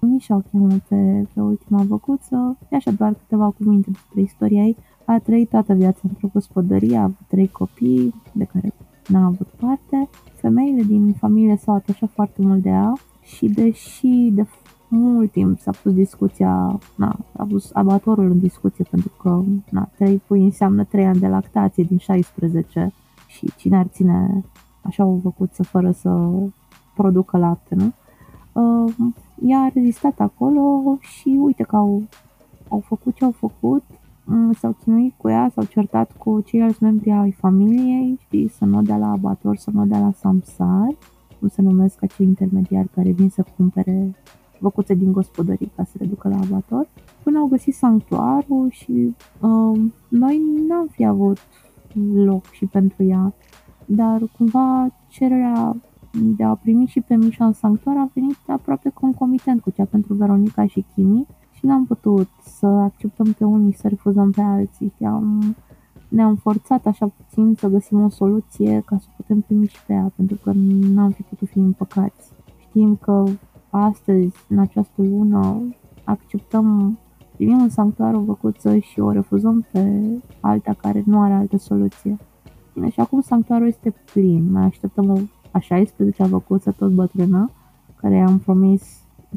Mișa o cheamă pe, pe ultima văcuță. E așa doar câteva cuvinte despre istoria ei. A trăit toată viața într-o gospodărie, a avut trei copii, de care n-a avut parte. Femeile din familie s-au atașat foarte mult de ea și deși de mult timp s-a pus discuția, na, a pus abatorul în discuție pentru că na, 3 pui înseamnă 3 ani de lactație din 16 și cine ar ține așa o văcuță fără să producă lapte, nu? Uh, ea a rezistat acolo și uite că au, au făcut ce au făcut, um, s-au chinuit cu ea, s-au certat cu ceilalți membri ai familiei, știi, să nu dea la abator, să nu dea la samsar, cum se numesc acei intermediari care vin să cumpere văcuțe din gospodării ca să le ducă la abator, până au găsit sanctuarul și uh, noi n-am fi avut loc și pentru ea, dar cumva cererea de a primi și pe Mișa în sanctuar a venit aproape concomitent cu cea pentru Veronica și Chimi și n-am putut să acceptăm pe unii să refuzăm pe alții. Am, ne-am forțat așa puțin să găsim o soluție ca să putem primi și pe ea, pentru că n-am fi putut fi împăcați. Știm că astăzi, în această lună, acceptăm, primim în sanctuar o văcuță și o refuzăm pe alta care nu are altă soluție. Bine, și acum sanctuarul este plin, mai așteptăm o a 16-a văcuță tot bătrână, care i-am promis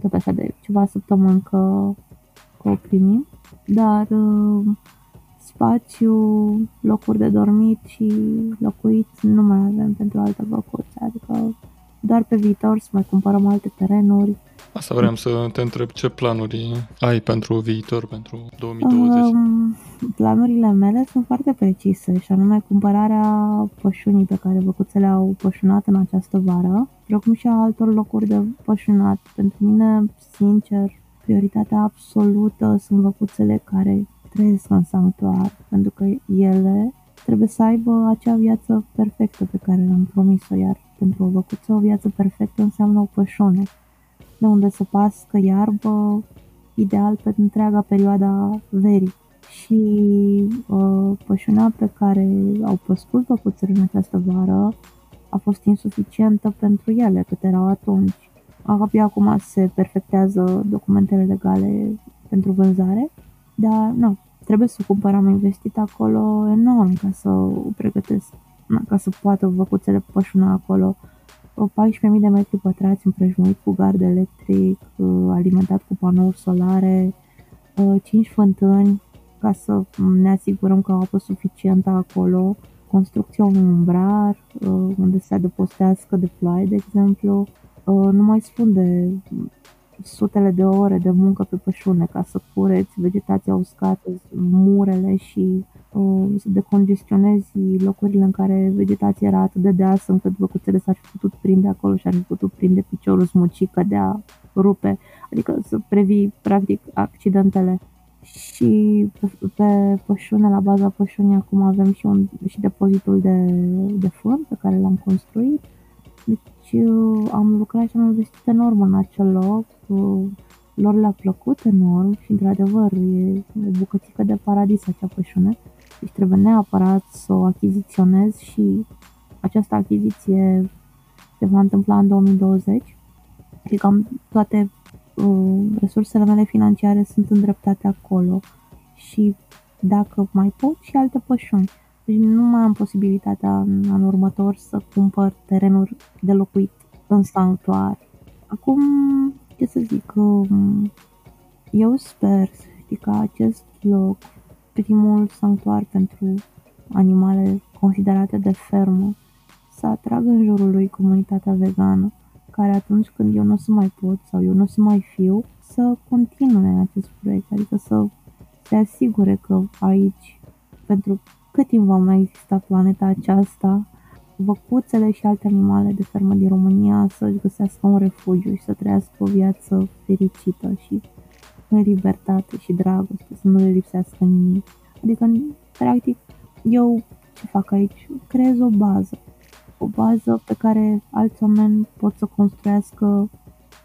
tot așa de ceva săptămâni că, că o primim, dar uh, spațiu, locuri de dormit și locuit nu mai avem pentru alte văcuțe, adică doar pe viitor să mai cumpărăm alte terenuri. Asta vreau să te întreb ce planuri ai pentru viitor, pentru 2020? Um, planurile mele sunt foarte precise și anume cumpărarea pășunii pe care văcuțele au pășunat în această vară, precum și a altor locuri de pășunat. Pentru mine, sincer, prioritatea absolută sunt văcuțele care trăiesc în sanctuar, pentru că ele trebuie să aibă acea viață perfectă pe care le-am promis-o, iar pentru o văcuță o viață perfectă înseamnă o pășune, de unde să pască iarbă, ideal pe întreaga perioada verii. Și uh, pășunea pe care au păscut văcuțele în această vară a fost insuficientă pentru ele cât erau atunci. Abia acum se perfectează documentele legale pentru vânzare, dar nu, trebuie să cumpărăm investit acolo enorm ca să o pregătesc ca să poată văcuțele pășuna acolo. 14.000 de metri pătrați împrejmuit cu gard electric, uh, alimentat cu panouri solare, 5 uh, fântâni ca să ne asigurăm că au apă suficientă acolo, construcția unui umbrar uh, unde se adăpostească de ploaie, de exemplu, nu mai spun de sutele de ore de muncă pe pășune ca să cureți vegetația uscată, murele și uh, să decongestionezi locurile în care vegetația era atât de deasă încât văcuțele s-ar fi putut prinde acolo și ar fi putut prinde piciorul smucic, de a rupe, adică să previi practic accidentele. Și pe, pe pășune, la baza pășunii, acum avem și, un, și depozitul de, de fân pe care l-am construit. Deci uh, am lucrat și am investit enorm în acel loc. Uh, lor le-a plăcut enorm și, într-adevăr, e o bucățică de paradis acea pășune. Deci trebuie neapărat să o achiziționez și această achiziție se va întâmpla în 2020. Adică am toate uh, resursele mele financiare sunt îndreptate acolo și dacă mai pot și alte pășuni. Deci nu mai am posibilitatea în anul următor să cumpăr terenuri de locuit în sanctuar. Acum, ce să zic, um, eu sper să știi că acest loc primul sanctuar pentru animale considerate de fermă, să atragă în jurul lui comunitatea vegană, care atunci când eu nu o să mai pot sau eu nu o să mai fiu, să continue acest proiect, adică să se asigure că aici, pentru cât timp va mai exista planeta aceasta, văcuțele și alte animale de fermă din România să-și găsească un refugiu și să trăiască o viață fericită și în libertate și dragoste, să nu le lipsească nimic. Adică, practic, eu ce fac aici? Creez o bază. O bază pe care alți oameni pot să construiască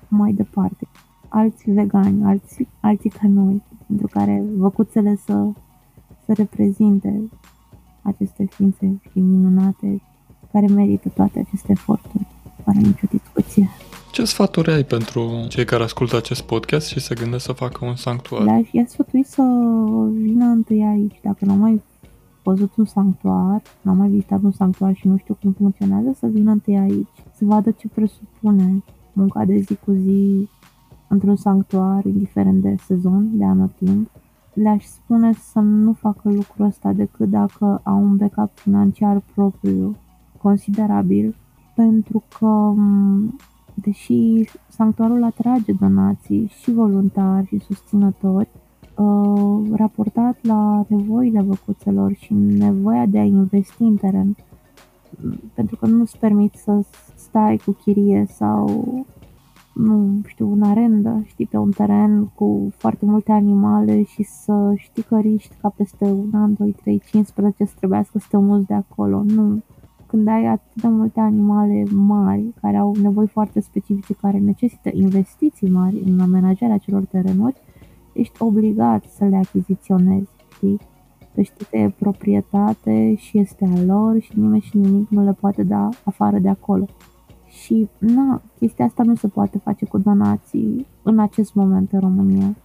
mai departe. Alți vegani, alți, alții ca noi, pentru care văcuțele să, să reprezinte aceste ființe și minunate care merită toate aceste eforturi, fără nicio discuție. Ce sfaturi ai pentru cei care ascultă acest podcast și se gândesc să facă un sanctuar? Le-aș i sfătuit să vină întâi aici, dacă nu mai văzut un sanctuar, nu am mai vizitat un sanctuar și nu știu cum funcționează, să vină întâi aici, să vadă ce presupune munca de zi cu zi într-un sanctuar, indiferent de sezon, de anotimp, le-aș spune să nu facă lucrul ăsta decât dacă au un backup financiar propriu considerabil, pentru că, deși sanctuarul atrage donații și voluntari și susținători, uh, raportat la nevoile văcuțelor și nevoia de a investi în teren, pentru că nu-ți permit să stai cu chirie sau nu știu, în arendă, știi, pe un teren cu foarte multe animale și să știi că riști ca peste un an, 2, 3, 15 să trebuiască să te muți de acolo. Nu. Când ai atât de multe animale mari, care au nevoi foarte specifice, care necesită investiții mari în amenajarea acelor terenuri, ești obligat să le achiziționezi, știi? Că știi că e proprietate și este a lor și nimeni și nimic nu le poate da afară de acolo. Și, na, chestia asta nu se poate face cu donații în acest moment în România.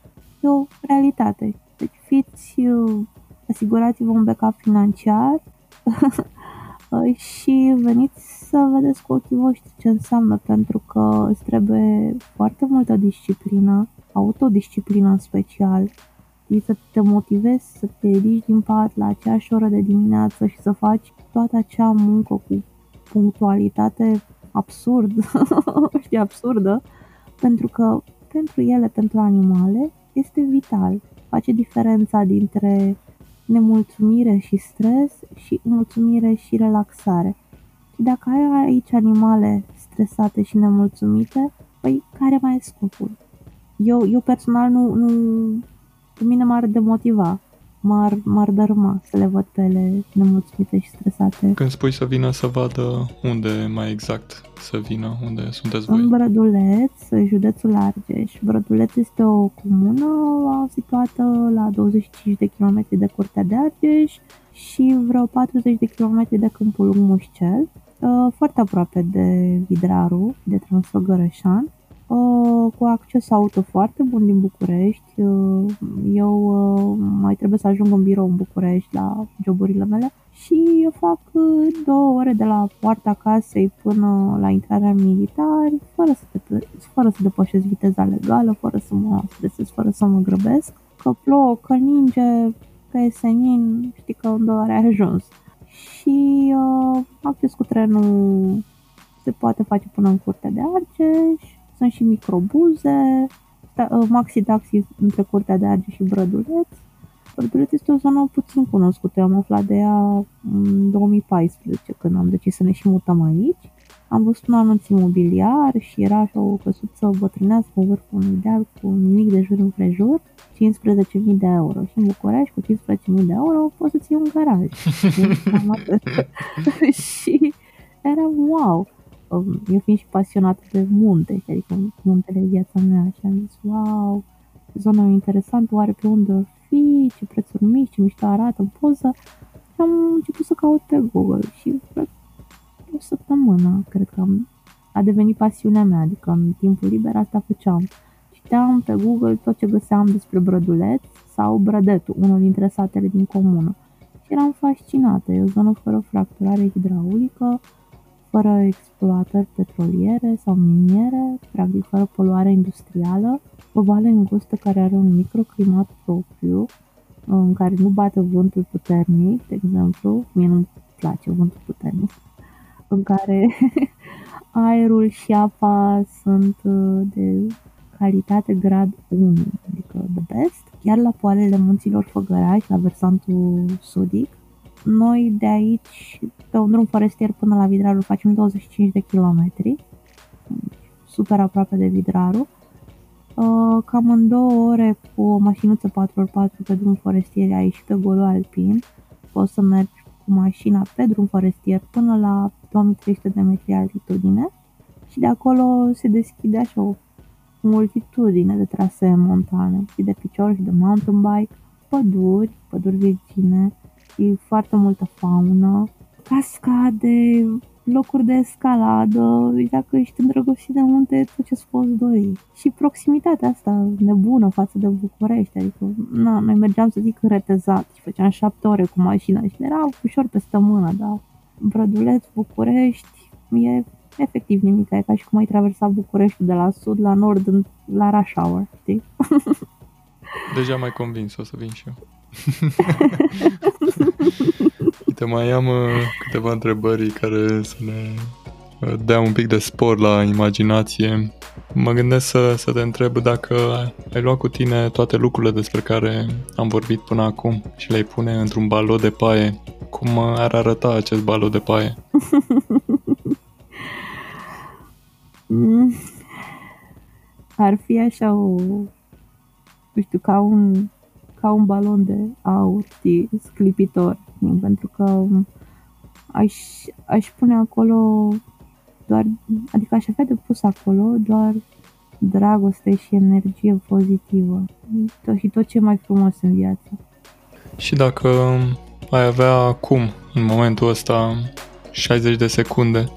E o realitate. Deci fiți, uh, asigurați-vă un backup financiar și veniți să vedeți cu ochii voștri ce înseamnă, pentru că îți trebuie foarte multă disciplină, autodisciplină în special, și să te motivezi să te ridici din pat la aceeași oră de dimineață și să faci toată acea muncă cu punctualitate absurd, știi, absurdă, pentru că pentru ele, pentru animale, este vital. Face diferența dintre nemulțumire și stres și mulțumire și relaxare. Și dacă ai aici animale stresate și nemulțumite, păi care mai e scopul? Eu, eu personal nu, nu, pe mine m-ar demotiva m-ar, m-ar dărâma să le văd pe ele nemulțumite și stresate. Când spui să vină să vadă unde mai exact să vină, unde sunteți voi? În Brăduleț, județul Argeș. Brăduleț este o comună situată la 25 de km de Curtea de Argeș și vreo 40 de km de Câmpul Mușcel, uh, foarte aproape de Vidraru, de Transfăgărășan Uh, cu acces auto foarte bun din București. Uh, eu uh, mai trebuie să ajung în birou în București la joburile mele și eu fac două ore de la poarta casei până la intrarea în militari, fără să, te, fără să depășesc viteza legală, fără să mă stresez, fără să mă grăbesc. Că plouă, că ninge, că e senin, știi că în două ore ai ajuns. Și uh, acces cu trenul se poate face până în curtea de Argeș, sunt și microbuze, uh, maxi taxi între Curtea de Arge și Brăduleț. Brăduleț este o zonă puțin cunoscută, eu am aflat de ea în 2014 când am decis să ne și mutăm aici. Am văzut un anunț imobiliar și era așa o căsuță bătrânească în vârful unui deal cu nimic de jur împrejur, 15.000 de euro. Și în București, cu 15.000 de euro, poți să ții un garaj. și era wow eu fiind și pasionată de munte, adică muntele e viața mea și am zis, wow, zona e interesantă, oare pe unde fi, ce prețuri mici, ce mișto arată în poză și am început să caut pe Google și o săptămână, cred că am, a devenit pasiunea mea, adică în timpul liber asta făceam. Citeam pe Google tot ce găseam despre Brăduleț sau Brădetul, unul dintre satele din comună. Și eram fascinată, e o zonă fără fracturare hidraulică, fără exploatări petroliere sau miniere, practic fără poluare industrială, o vale îngustă care are un microclimat propriu, în care nu bate vântul puternic, de exemplu, mie nu-mi place vântul puternic, în care aerul și apa sunt uh, de calitate grad 1, adică the best. Chiar la poalele munților Făgăraș, la versantul sudic, noi de aici, pe un drum forestier până la Vidraru, facem 25 de kilometri, super aproape de Vidraru. Uh, cam în două ore cu o mașinuță 4x4 pe drum forestier aici și pe golul alpin, poți să mergi cu mașina pe drum forestier până la 2300 de metri altitudine și de acolo se deschide așa o multitudine de trasee montane și de picior și de mountain bike, păduri, păduri virgine, și foarte multă faună, cascade, locuri de escaladă, deci dacă ești îndrăgostit de munte, tot ce-ți poți dori. Și proximitatea asta nebună față de București, adică, na, noi mergeam să zic retezat și făceam șapte ore cu mașina și era ușor pe stămână, dar Brăduleț, București, e efectiv nimic, e ca și cum ai traversa Bucureștiul de la sud la nord în, la rush hour, știi? Deja mai convins, o să vin și eu. Uite, mai am uh, câteva întrebări care să ne uh, dea un pic de spor la imaginație. Mă gândesc să, să te întreb dacă ai luat cu tine toate lucrurile despre care am vorbit până acum și le-ai pune într-un balot de paie. Cum ar arăta acest balot de paie? Mm. Ar fi așa o, nu știu, ca un, ca un balon de aur, știi, sclipitor, pentru că aș, aș pune acolo doar, adică aș avea de pus acolo doar dragoste și energie pozitivă tot, și tot ce e mai frumos în viață. Și dacă ai avea acum, în momentul ăsta, 60 de secunde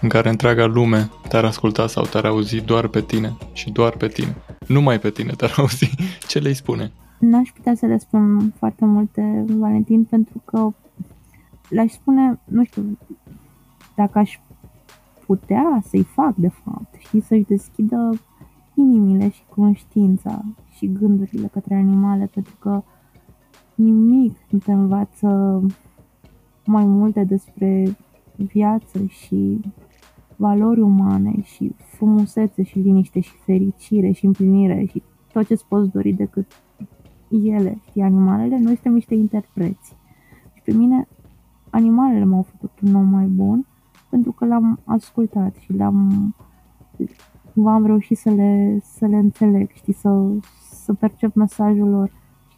în care întreaga lume te-ar asculta sau te-ar auzi doar pe tine și doar pe tine, numai pe tine te-ar auzi, ce le-i spune? N-aș putea să le spun foarte multe, Valentin, pentru că le-aș spune, nu știu, dacă aș putea să-i fac, de fapt, și să-și deschidă inimile și conștiința și gândurile către animale, pentru că nimic nu te învață mai multe despre viață și valori umane și frumusețe și liniște și fericire și împlinire și tot ce-ți poți dori decât ele, și animalele, noi suntem niște interpreți. Și pe mine animalele m-au făcut un om mai bun pentru că l-am ascultat și l-am cumva am reușit să le, să le înțeleg, știi, să, să percep mesajul lor.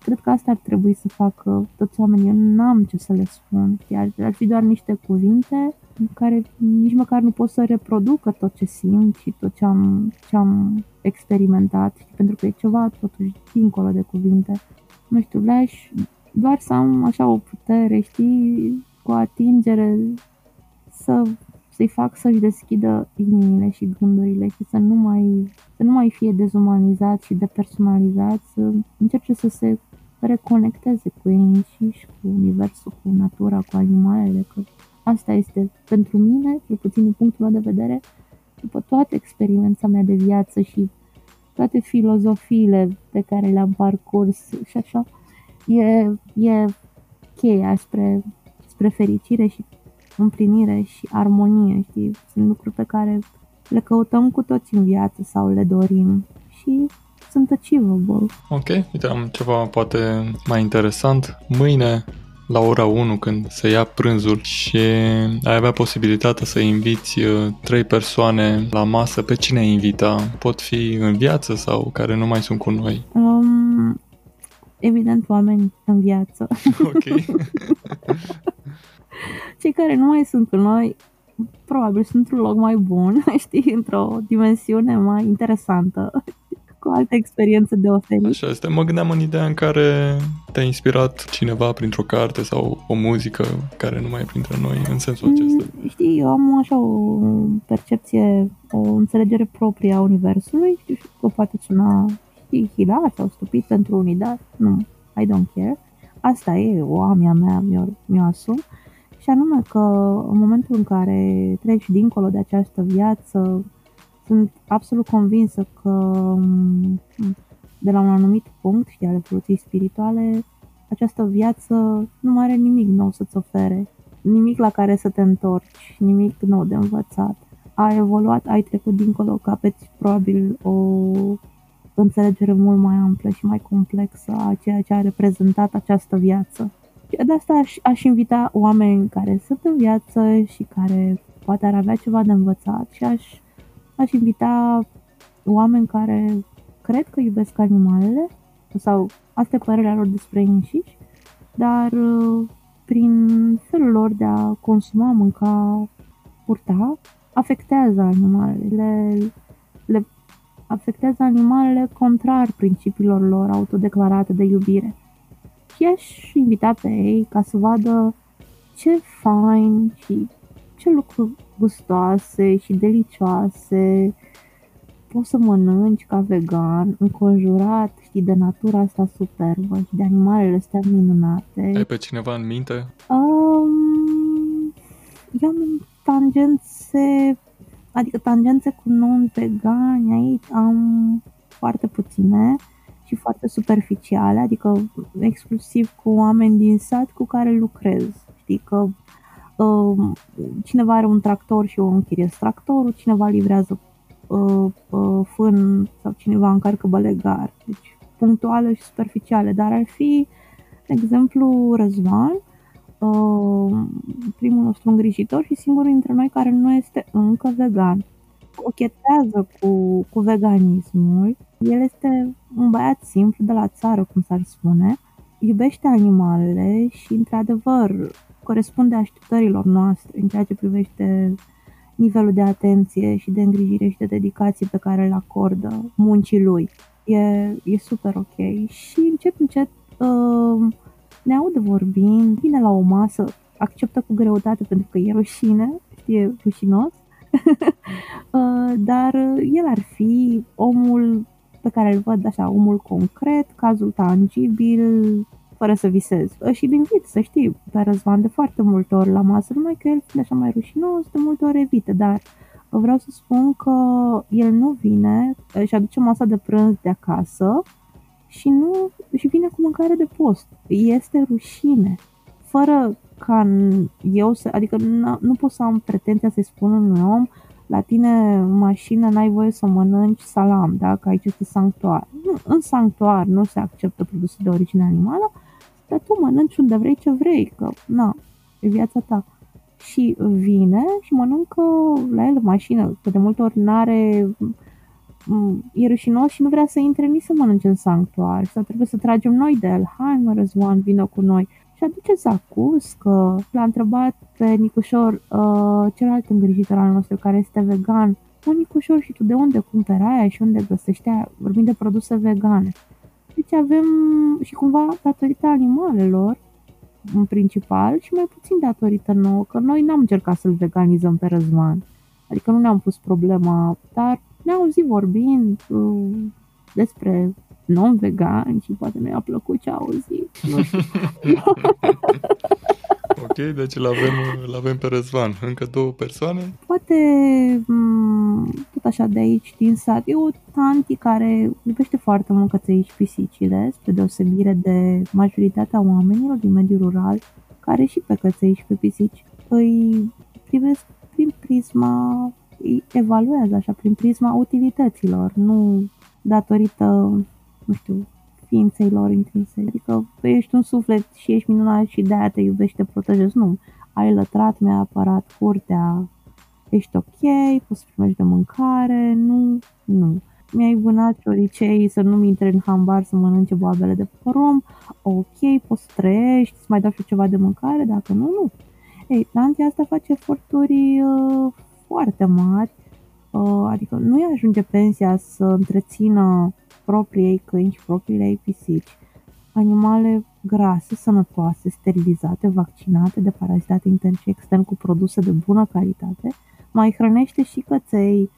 Și cred că asta ar trebui să facă toți oamenii. Eu n-am ce să le spun, știi, ar, ar fi doar niște cuvinte în care nici măcar nu pot să reproducă tot ce simt și tot ce am, ce am experimentat, știi, pentru că e ceva totuși dincolo de cuvinte. Nu știu, le-aș doar să am așa o putere, știi, cu atingere să să-i fac să-și deschidă inimile și gândurile și să nu mai, să nu mai fie dezumanizat și depersonalizat, să încerce să se reconecteze cu ei înșiși, cu universul, cu natura, cu animalele, că asta este pentru mine, cel puțin din punctul meu de vedere, după toată experiența mea de viață și toate filozofiile pe care le-am parcurs și așa, e, e cheia spre, spre fericire și împlinire și armonie, știi? Sunt lucruri pe care le căutăm cu toți în viață sau le dorim și sunt achievable. Ok, uite, am ceva poate mai interesant. Mâine la ora 1 când se ia prânzul și ai avea posibilitatea să inviți uh, trei persoane la masă, pe cine ai invita? Pot fi în viață sau care nu mai sunt cu noi? Um, evident, oameni în viață. Ok. cei care nu mai sunt cu noi probabil sunt într-un loc mai bun, știi, într-o dimensiune mai interesantă, cu alte experiențe de oferit. Așa este. Mă gândeam în ideea în care te-a inspirat cineva printr-o carte sau o muzică care nu mai e printre noi, în sensul acesta. Mm, știi, eu am așa o percepție, o înțelegere proprie a Universului, știu că poate suna, știi, hilar sau stupid pentru unii, dar nu, I don't care. Asta e, o amia mea, mi-o, mi-o asum și anume că în momentul în care treci dincolo de această viață, sunt absolut convinsă că mm, de la un anumit punct și al evoluției spirituale, această viață nu mai are nimic nou să-ți ofere, nimic la care să te întorci, nimic nou de învățat. Ai evoluat, ai trecut dincolo, capeți probabil o înțelegere mult mai amplă și mai complexă a ceea ce a reprezentat această viață. De asta aș, aș invita oameni care sunt în viață și care poate ar avea ceva de învățat și aș, aș invita oameni care cred că iubesc animalele sau asta e părerea lor despre ei înșiși, dar uh, prin felul lor de a consuma, mânca, purta, afectează animalele, le, le afectează animalele contrar principiilor lor autodeclarate de iubire. Și aș invita pe ei ca să vadă ce fain și ce lucruri gustoase și delicioase poți să mănânci ca vegan, înconjurat, știi, de natura asta superbă și de animalele astea minunate. Ai pe cineva în minte? Um, eu am tangențe Adică tangențe cu non-vegani aici am foarte puține și foarte superficiale, adică exclusiv cu oameni din sat cu care lucrez. Știi că uh, cineva are un tractor și eu închiriez tractorul, cineva livrează uh, uh, fân sau cineva încarcă bălegar. Deci punctuale și superficiale, dar ar fi, de exemplu, Răzvan, uh, primul nostru îngrijitor și singurul dintre noi care nu este încă vegan. Ochetează cu, cu veganismul. El este un băiat simplu de la țară, cum s-ar spune. Iubește animalele și, într-adevăr, corespunde așteptărilor noastre în ceea ce privește nivelul de atenție și de îngrijire și de dedicație pe care îl acordă muncii lui. E, e super ok și încet, încet uh, ne aude vorbind, vine la o masă, acceptă cu greutate pentru că e rușine, e rușinos, uh, dar el ar fi omul pe care îl văd așa, omul concret, cazul tangibil, fără să visez. Și îl invit să știi pe Răzvan de foarte multe ori la masă, numai că el fiind așa mai rușinos, de multe ori evită, dar vreau să spun că el nu vine, și aduce masa de prânz de acasă și nu și vine cu mâncare de post. Este rușine. Fără ca eu să, adică nu pot să am pretenția să-i spun unui om la tine în mașină n-ai voie să mănânci salam, da? că aici este sanctuar. Nu, în sanctuar nu se acceptă produse de origine animală, dar tu mănânci unde vrei ce vrei, că na, e viața ta. Și vine și mănâncă la el în mașină, că de multe ori n-are e rușinos și nu vrea să intre nici să mănânce în sanctuar sau trebuie să tragem noi de el. Hai mă, Răzvan, vină cu noi. Și aduce zacus că l-a întrebat pe Nicușor, uh, celălalt îngrijitor al nostru care este vegan, Mă, Nicușor, și tu de unde cumperi aia și unde găsești aia? Vorbim de produse vegane. Deci avem și cumva datorită animalelor, în principal, și mai puțin datorită nouă, că noi n-am încercat să-l veganizăm pe Răzvan. Adică nu ne-am pus problema, dar ne-am auzit vorbind uh, despre non-vegan și poate nu i-a plăcut ce a auzit. Nu știu. ok, deci îl avem, îl avem pe Răzvan. Încă două persoane? Poate mm, tot așa de aici, din sat. E o tanti care iubește foarte mult căței și pisicile, spre deosebire de majoritatea oamenilor din mediul rural, care și pe căței și pe pisici îi privesc prin prisma, îi evaluează așa, prin prisma utilităților, nu datorită, nu știu, ființei lor intrinse. Adică ești un suflet și ești minunat și de-aia te iubești, te protejezi. Nu, ai lătrat, mi-a apărat curtea, ești ok, poți să primești de mâncare, nu, nu. Mi-ai vânat cioricei să nu-mi intre în hambar să mănânce boabele de porom, ok, poți să trăiești, să mai dau și ceva de mâncare, dacă nu, nu. Ei, Tanti asta face eforturi uh, foarte mari, uh, adică nu-i ajunge pensia să întrețină propriei câini și propriile pisici, animale grase, sănătoase, sterilizate, vaccinate, deparazitate intern și extern cu produse de bună calitate, mai hrănește și căței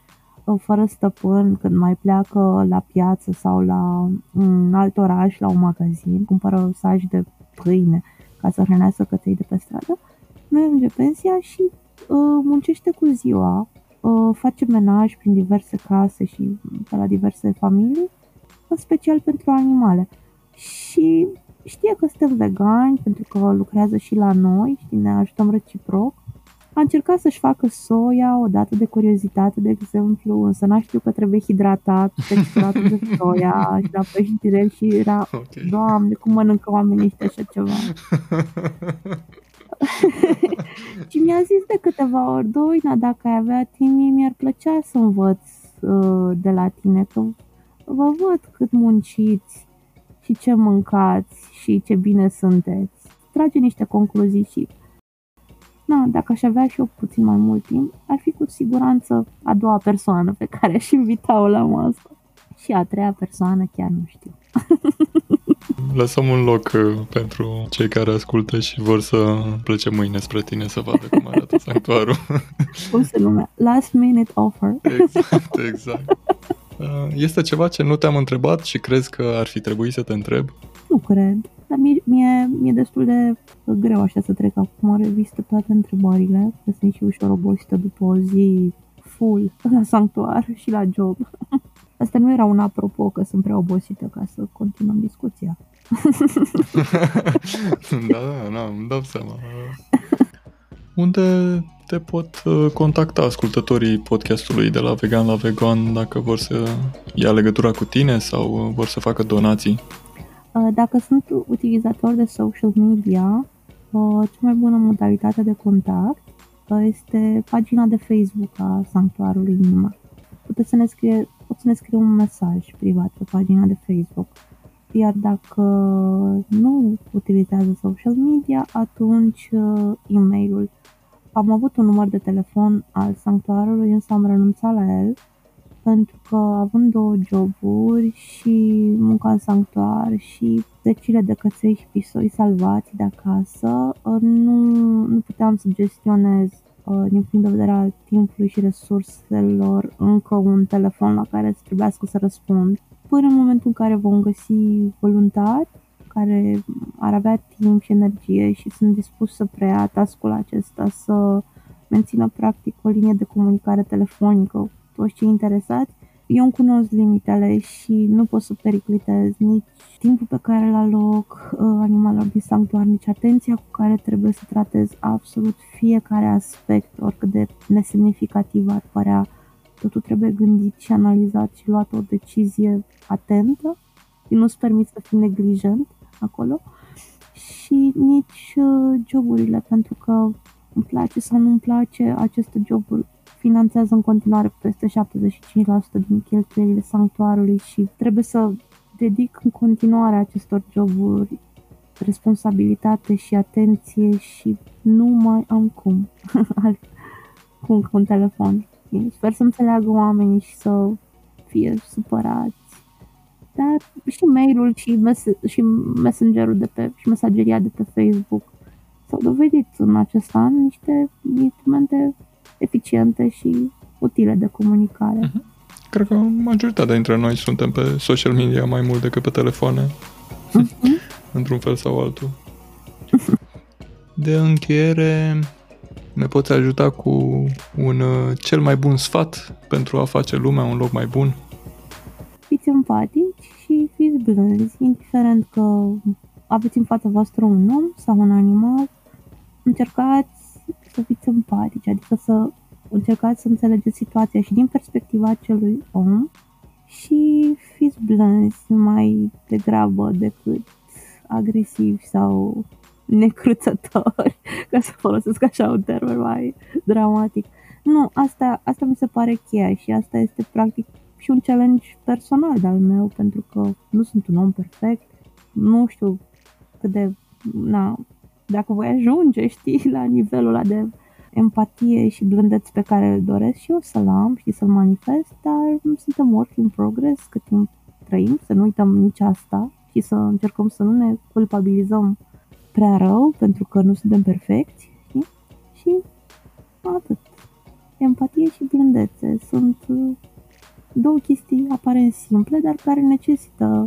uh, fără stăpân când mai pleacă la piață sau la un alt oraș, la un magazin, cumpără saci de pâine ca să hrănească căței de pe stradă, nu ajunge pensia și uh, muncește cu ziua, uh, face menaj prin diverse case și pe la diverse familii în special pentru animale. Și știe că suntem vegani pentru că lucrează și la noi și ne ajutăm reciproc. A încercat să-și facă soia o dată de curiozitate, de exemplu, însă n-a știut că trebuie hidratat texturatul de soia și la pești direct și era, okay. doamne, cum mănâncă oamenii ăștia așa ceva. și mi-a zis de câteva ori, Doina, dacă ai avea timp, mi-ar plăcea să învăț uh, de la tine, că vă văd cât munciți și ce mâncați și ce bine sunteți. Trage niște concluzii și Na, dacă aș avea și eu puțin mai mult timp, ar fi cu siguranță a doua persoană pe care aș invita-o la masă. Și a treia persoană chiar nu știu. Lăsăm un loc uh, pentru cei care ascultă și vor să plece mâine spre tine să vadă cum arată sanctuarul. Cum se numea? Last minute offer. Exact, exact. Uh, este ceva ce nu te-am întrebat și crezi că ar fi trebuit să te întreb? Nu cred, dar mie, mie, mie destul de greu așa să trec acum în revistă toate întrebările, că sunt și ușor obosită după o zi full la sanctuar și la job. Asta nu era un apropo că sunt prea obosită ca să continuăm discuția. da, da, da, îmi dau seama. Unde te pot uh, contacta ascultătorii podcastului de la Vegan la Vegan dacă vor să ia legătura cu tine sau uh, vor să facă donații? Uh, dacă sunt utilizator de social media, cea mai bună modalitate de contact este pagina de Facebook a Sanctuarului Inima. Puteți să ne scrie, pot să ne scrie un mesaj privat pe pagina de Facebook. Iar dacă nu utilizează social media, atunci e-mailul am avut un număr de telefon al sanctuarului, însă am renunțat la el pentru că având două joburi și munca în sanctuar și decile de căței și pisoi salvați de acasă, nu, nu puteam să gestionez uh, din punct de vedere al timpului și resurselor încă un telefon la care să trebuiască să răspund. Până în momentul în care vom găsi voluntari care ar avea timp și energie și sunt dispus să preia tascul acesta, să mențină practic o linie de comunicare telefonică toți cei interesați. Eu îmi cunosc limitele și nu pot să periclitez nici timpul pe care îl aloc uh, animalelor din sanctuar, nici atenția cu care trebuie să tratez absolut fiecare aspect, oricât de nesemnificativ ar părea. Totul trebuie gândit și analizat și luat o decizie atentă. Și nu-ți permis să fii neglijent acolo. Și nici uh, joburile, pentru că îmi place sau nu îmi place, aceste joburi finanțează în continuare peste 75% din cheltuielile sanctuarului și trebuie să dedic în continuare acestor joburi responsabilitate și atenție și nu mai am cum, cum cu un telefon. Sper să înțeleagă oamenii și să fie supărați dar și mail-ul și, mes- și messengerul de pe, și mesageria de pe Facebook s-au dovedit în acest an niște instrumente eficiente și utile de comunicare. Uh-huh. Cred că majoritatea dintre noi suntem pe social media mai mult decât pe telefoane, uh-huh. într-un fel sau altul. De încheiere, ne poți ajuta cu un uh, cel mai bun sfat pentru a face lumea un loc mai bun? Fiți empatici și fiți blânzi, indiferent că aveți în fața voastră un om sau un animal, încercați să fiți empatici, adică să încercați să înțelegeți situația și din perspectiva acelui om și fiți blânzi mai degrabă decât agresivi sau necruțători, ca să folosesc așa un termen mai dramatic. Nu, asta, asta mi se pare cheia și asta este practic și un challenge personal de-al meu, pentru că nu sunt un om perfect, nu știu cât de, na, dacă voi ajunge, știi, la nivelul ăla de empatie și blândeț pe care îl doresc și eu să-l am și să-l manifest, dar suntem work in progress cât timp trăim, să nu uităm nici asta și să încercăm să nu ne culpabilizăm prea rău pentru că nu suntem perfecti, știi? Și atât. Empatie și blândețe sunt două chestii aparent simple, dar care necesită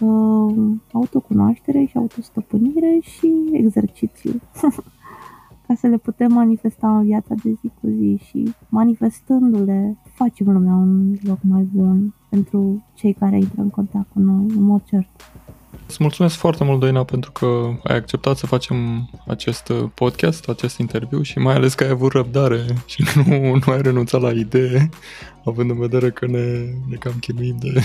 uh, autocunoaștere și autostăpânire și exercițiu ca să le putem manifesta în viața de zi cu zi și manifestându-le facem lumea un loc mai bun pentru cei care intră în contact cu noi, în mod cert. Îți mulțumesc foarte mult, Doina, pentru că ai acceptat să facem acest podcast, acest interviu și mai ales că ai avut răbdare și nu, nu ai renunțat la idee, având în vedere că ne, ne cam chinuim de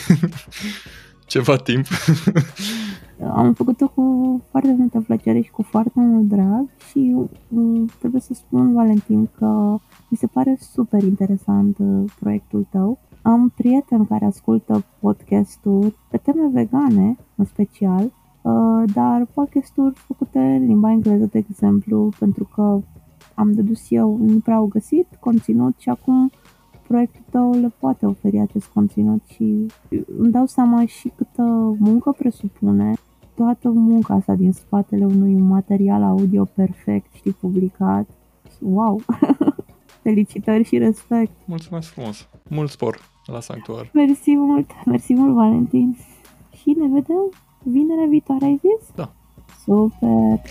ceva timp. Am făcut-o cu foarte multă plăcere și cu foarte mult drag și um, trebuie să spun, Valentin, că mi se pare super interesant uh, proiectul tău am prieteni care ascultă podcasturi pe teme vegane, în special, uh, dar podcasturi făcute în limba engleză, de exemplu, pentru că am dedus eu, nu prea au găsit conținut și acum proiectul tău le poate oferi acest conținut și îmi dau seama și câtă muncă presupune toată munca asta din spatele unui material audio perfect și publicat. Wow! Felicitări și respect! Mulțumesc frumos! Mult spor! la sanctuar. Mersi mult, mersi mult, Valentin. Și ne vedem vinerea viitoare, ai zis? Da. Super!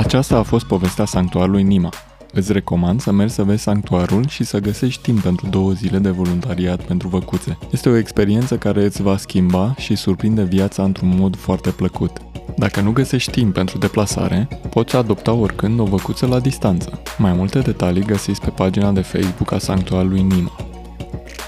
Aceasta a fost povestea sanctuarului Nima. Îți recomand să mergi să vezi sanctuarul și să găsești timp pentru două zile de voluntariat pentru văcuțe. Este o experiență care îți va schimba și surprinde viața într-un mod foarte plăcut. Dacă nu găsești timp pentru deplasare, poți adopta oricând o văcuță la distanță. Mai multe detalii găsiți pe pagina de Facebook a sanctuarului Nima.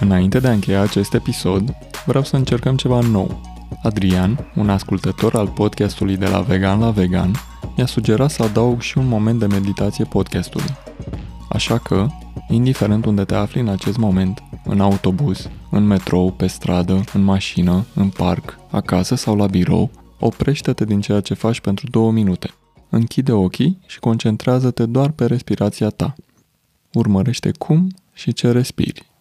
Înainte de a încheia acest episod, vreau să încercăm ceva nou. Adrian, un ascultător al podcastului de la Vegan la Vegan, mi-a sugerat să adaug și un moment de meditație podcastului. Așa că, indiferent unde te afli în acest moment, în autobuz, în metrou, pe stradă, în mașină, în parc, acasă sau la birou, oprește-te din ceea ce faci pentru două minute. Închide ochii și concentrează-te doar pe respirația ta. Urmărește cum și ce respiri.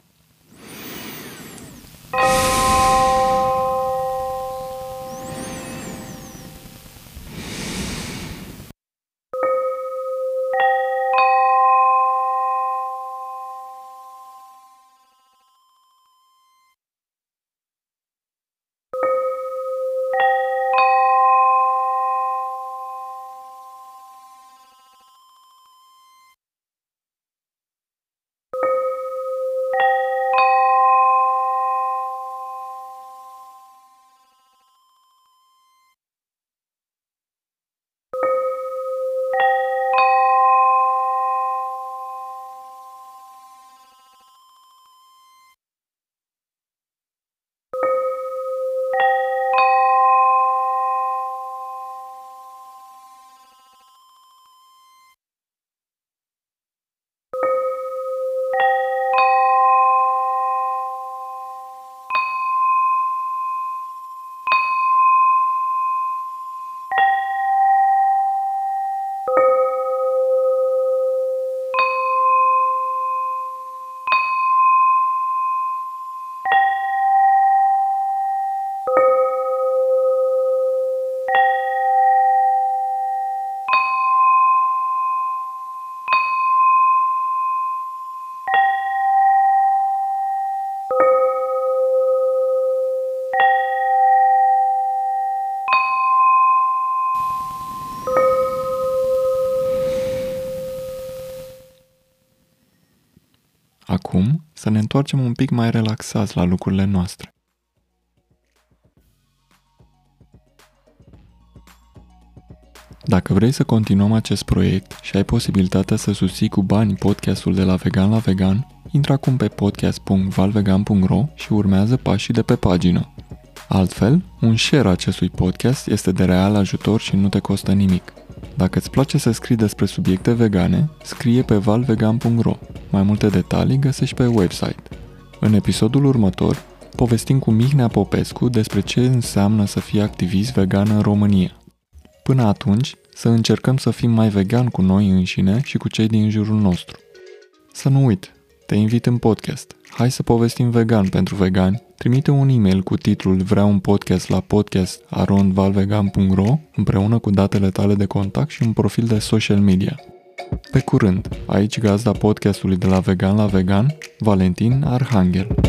Să ne întoarcem un pic mai relaxați la lucrurile noastre. Dacă vrei să continuăm acest proiect și ai posibilitatea să susții cu bani podcastul de la vegan la vegan, intră acum pe podcast.valvegan.ro și urmează pașii de pe pagină. Altfel, un share acestui podcast este de real ajutor și nu te costă nimic. Dacă îți place să scrii despre subiecte vegane, scrie pe valvegan.ro. Mai multe detalii găsești pe website. În episodul următor, povestim cu Mihnea Popescu despre ce înseamnă să fii activist vegan în România. Până atunci, să încercăm să fim mai vegan cu noi înșine și cu cei din jurul nostru. Să nu uit, te invit în podcast. Hai să povestim vegan pentru vegani. Trimite un e-mail cu titlul Vreau un podcast la podcast.arondvalvegan.ro împreună cu datele tale de contact și un profil de social media. Pe curând, aici gazda podcastului de la vegan la vegan, Valentin Arhangel.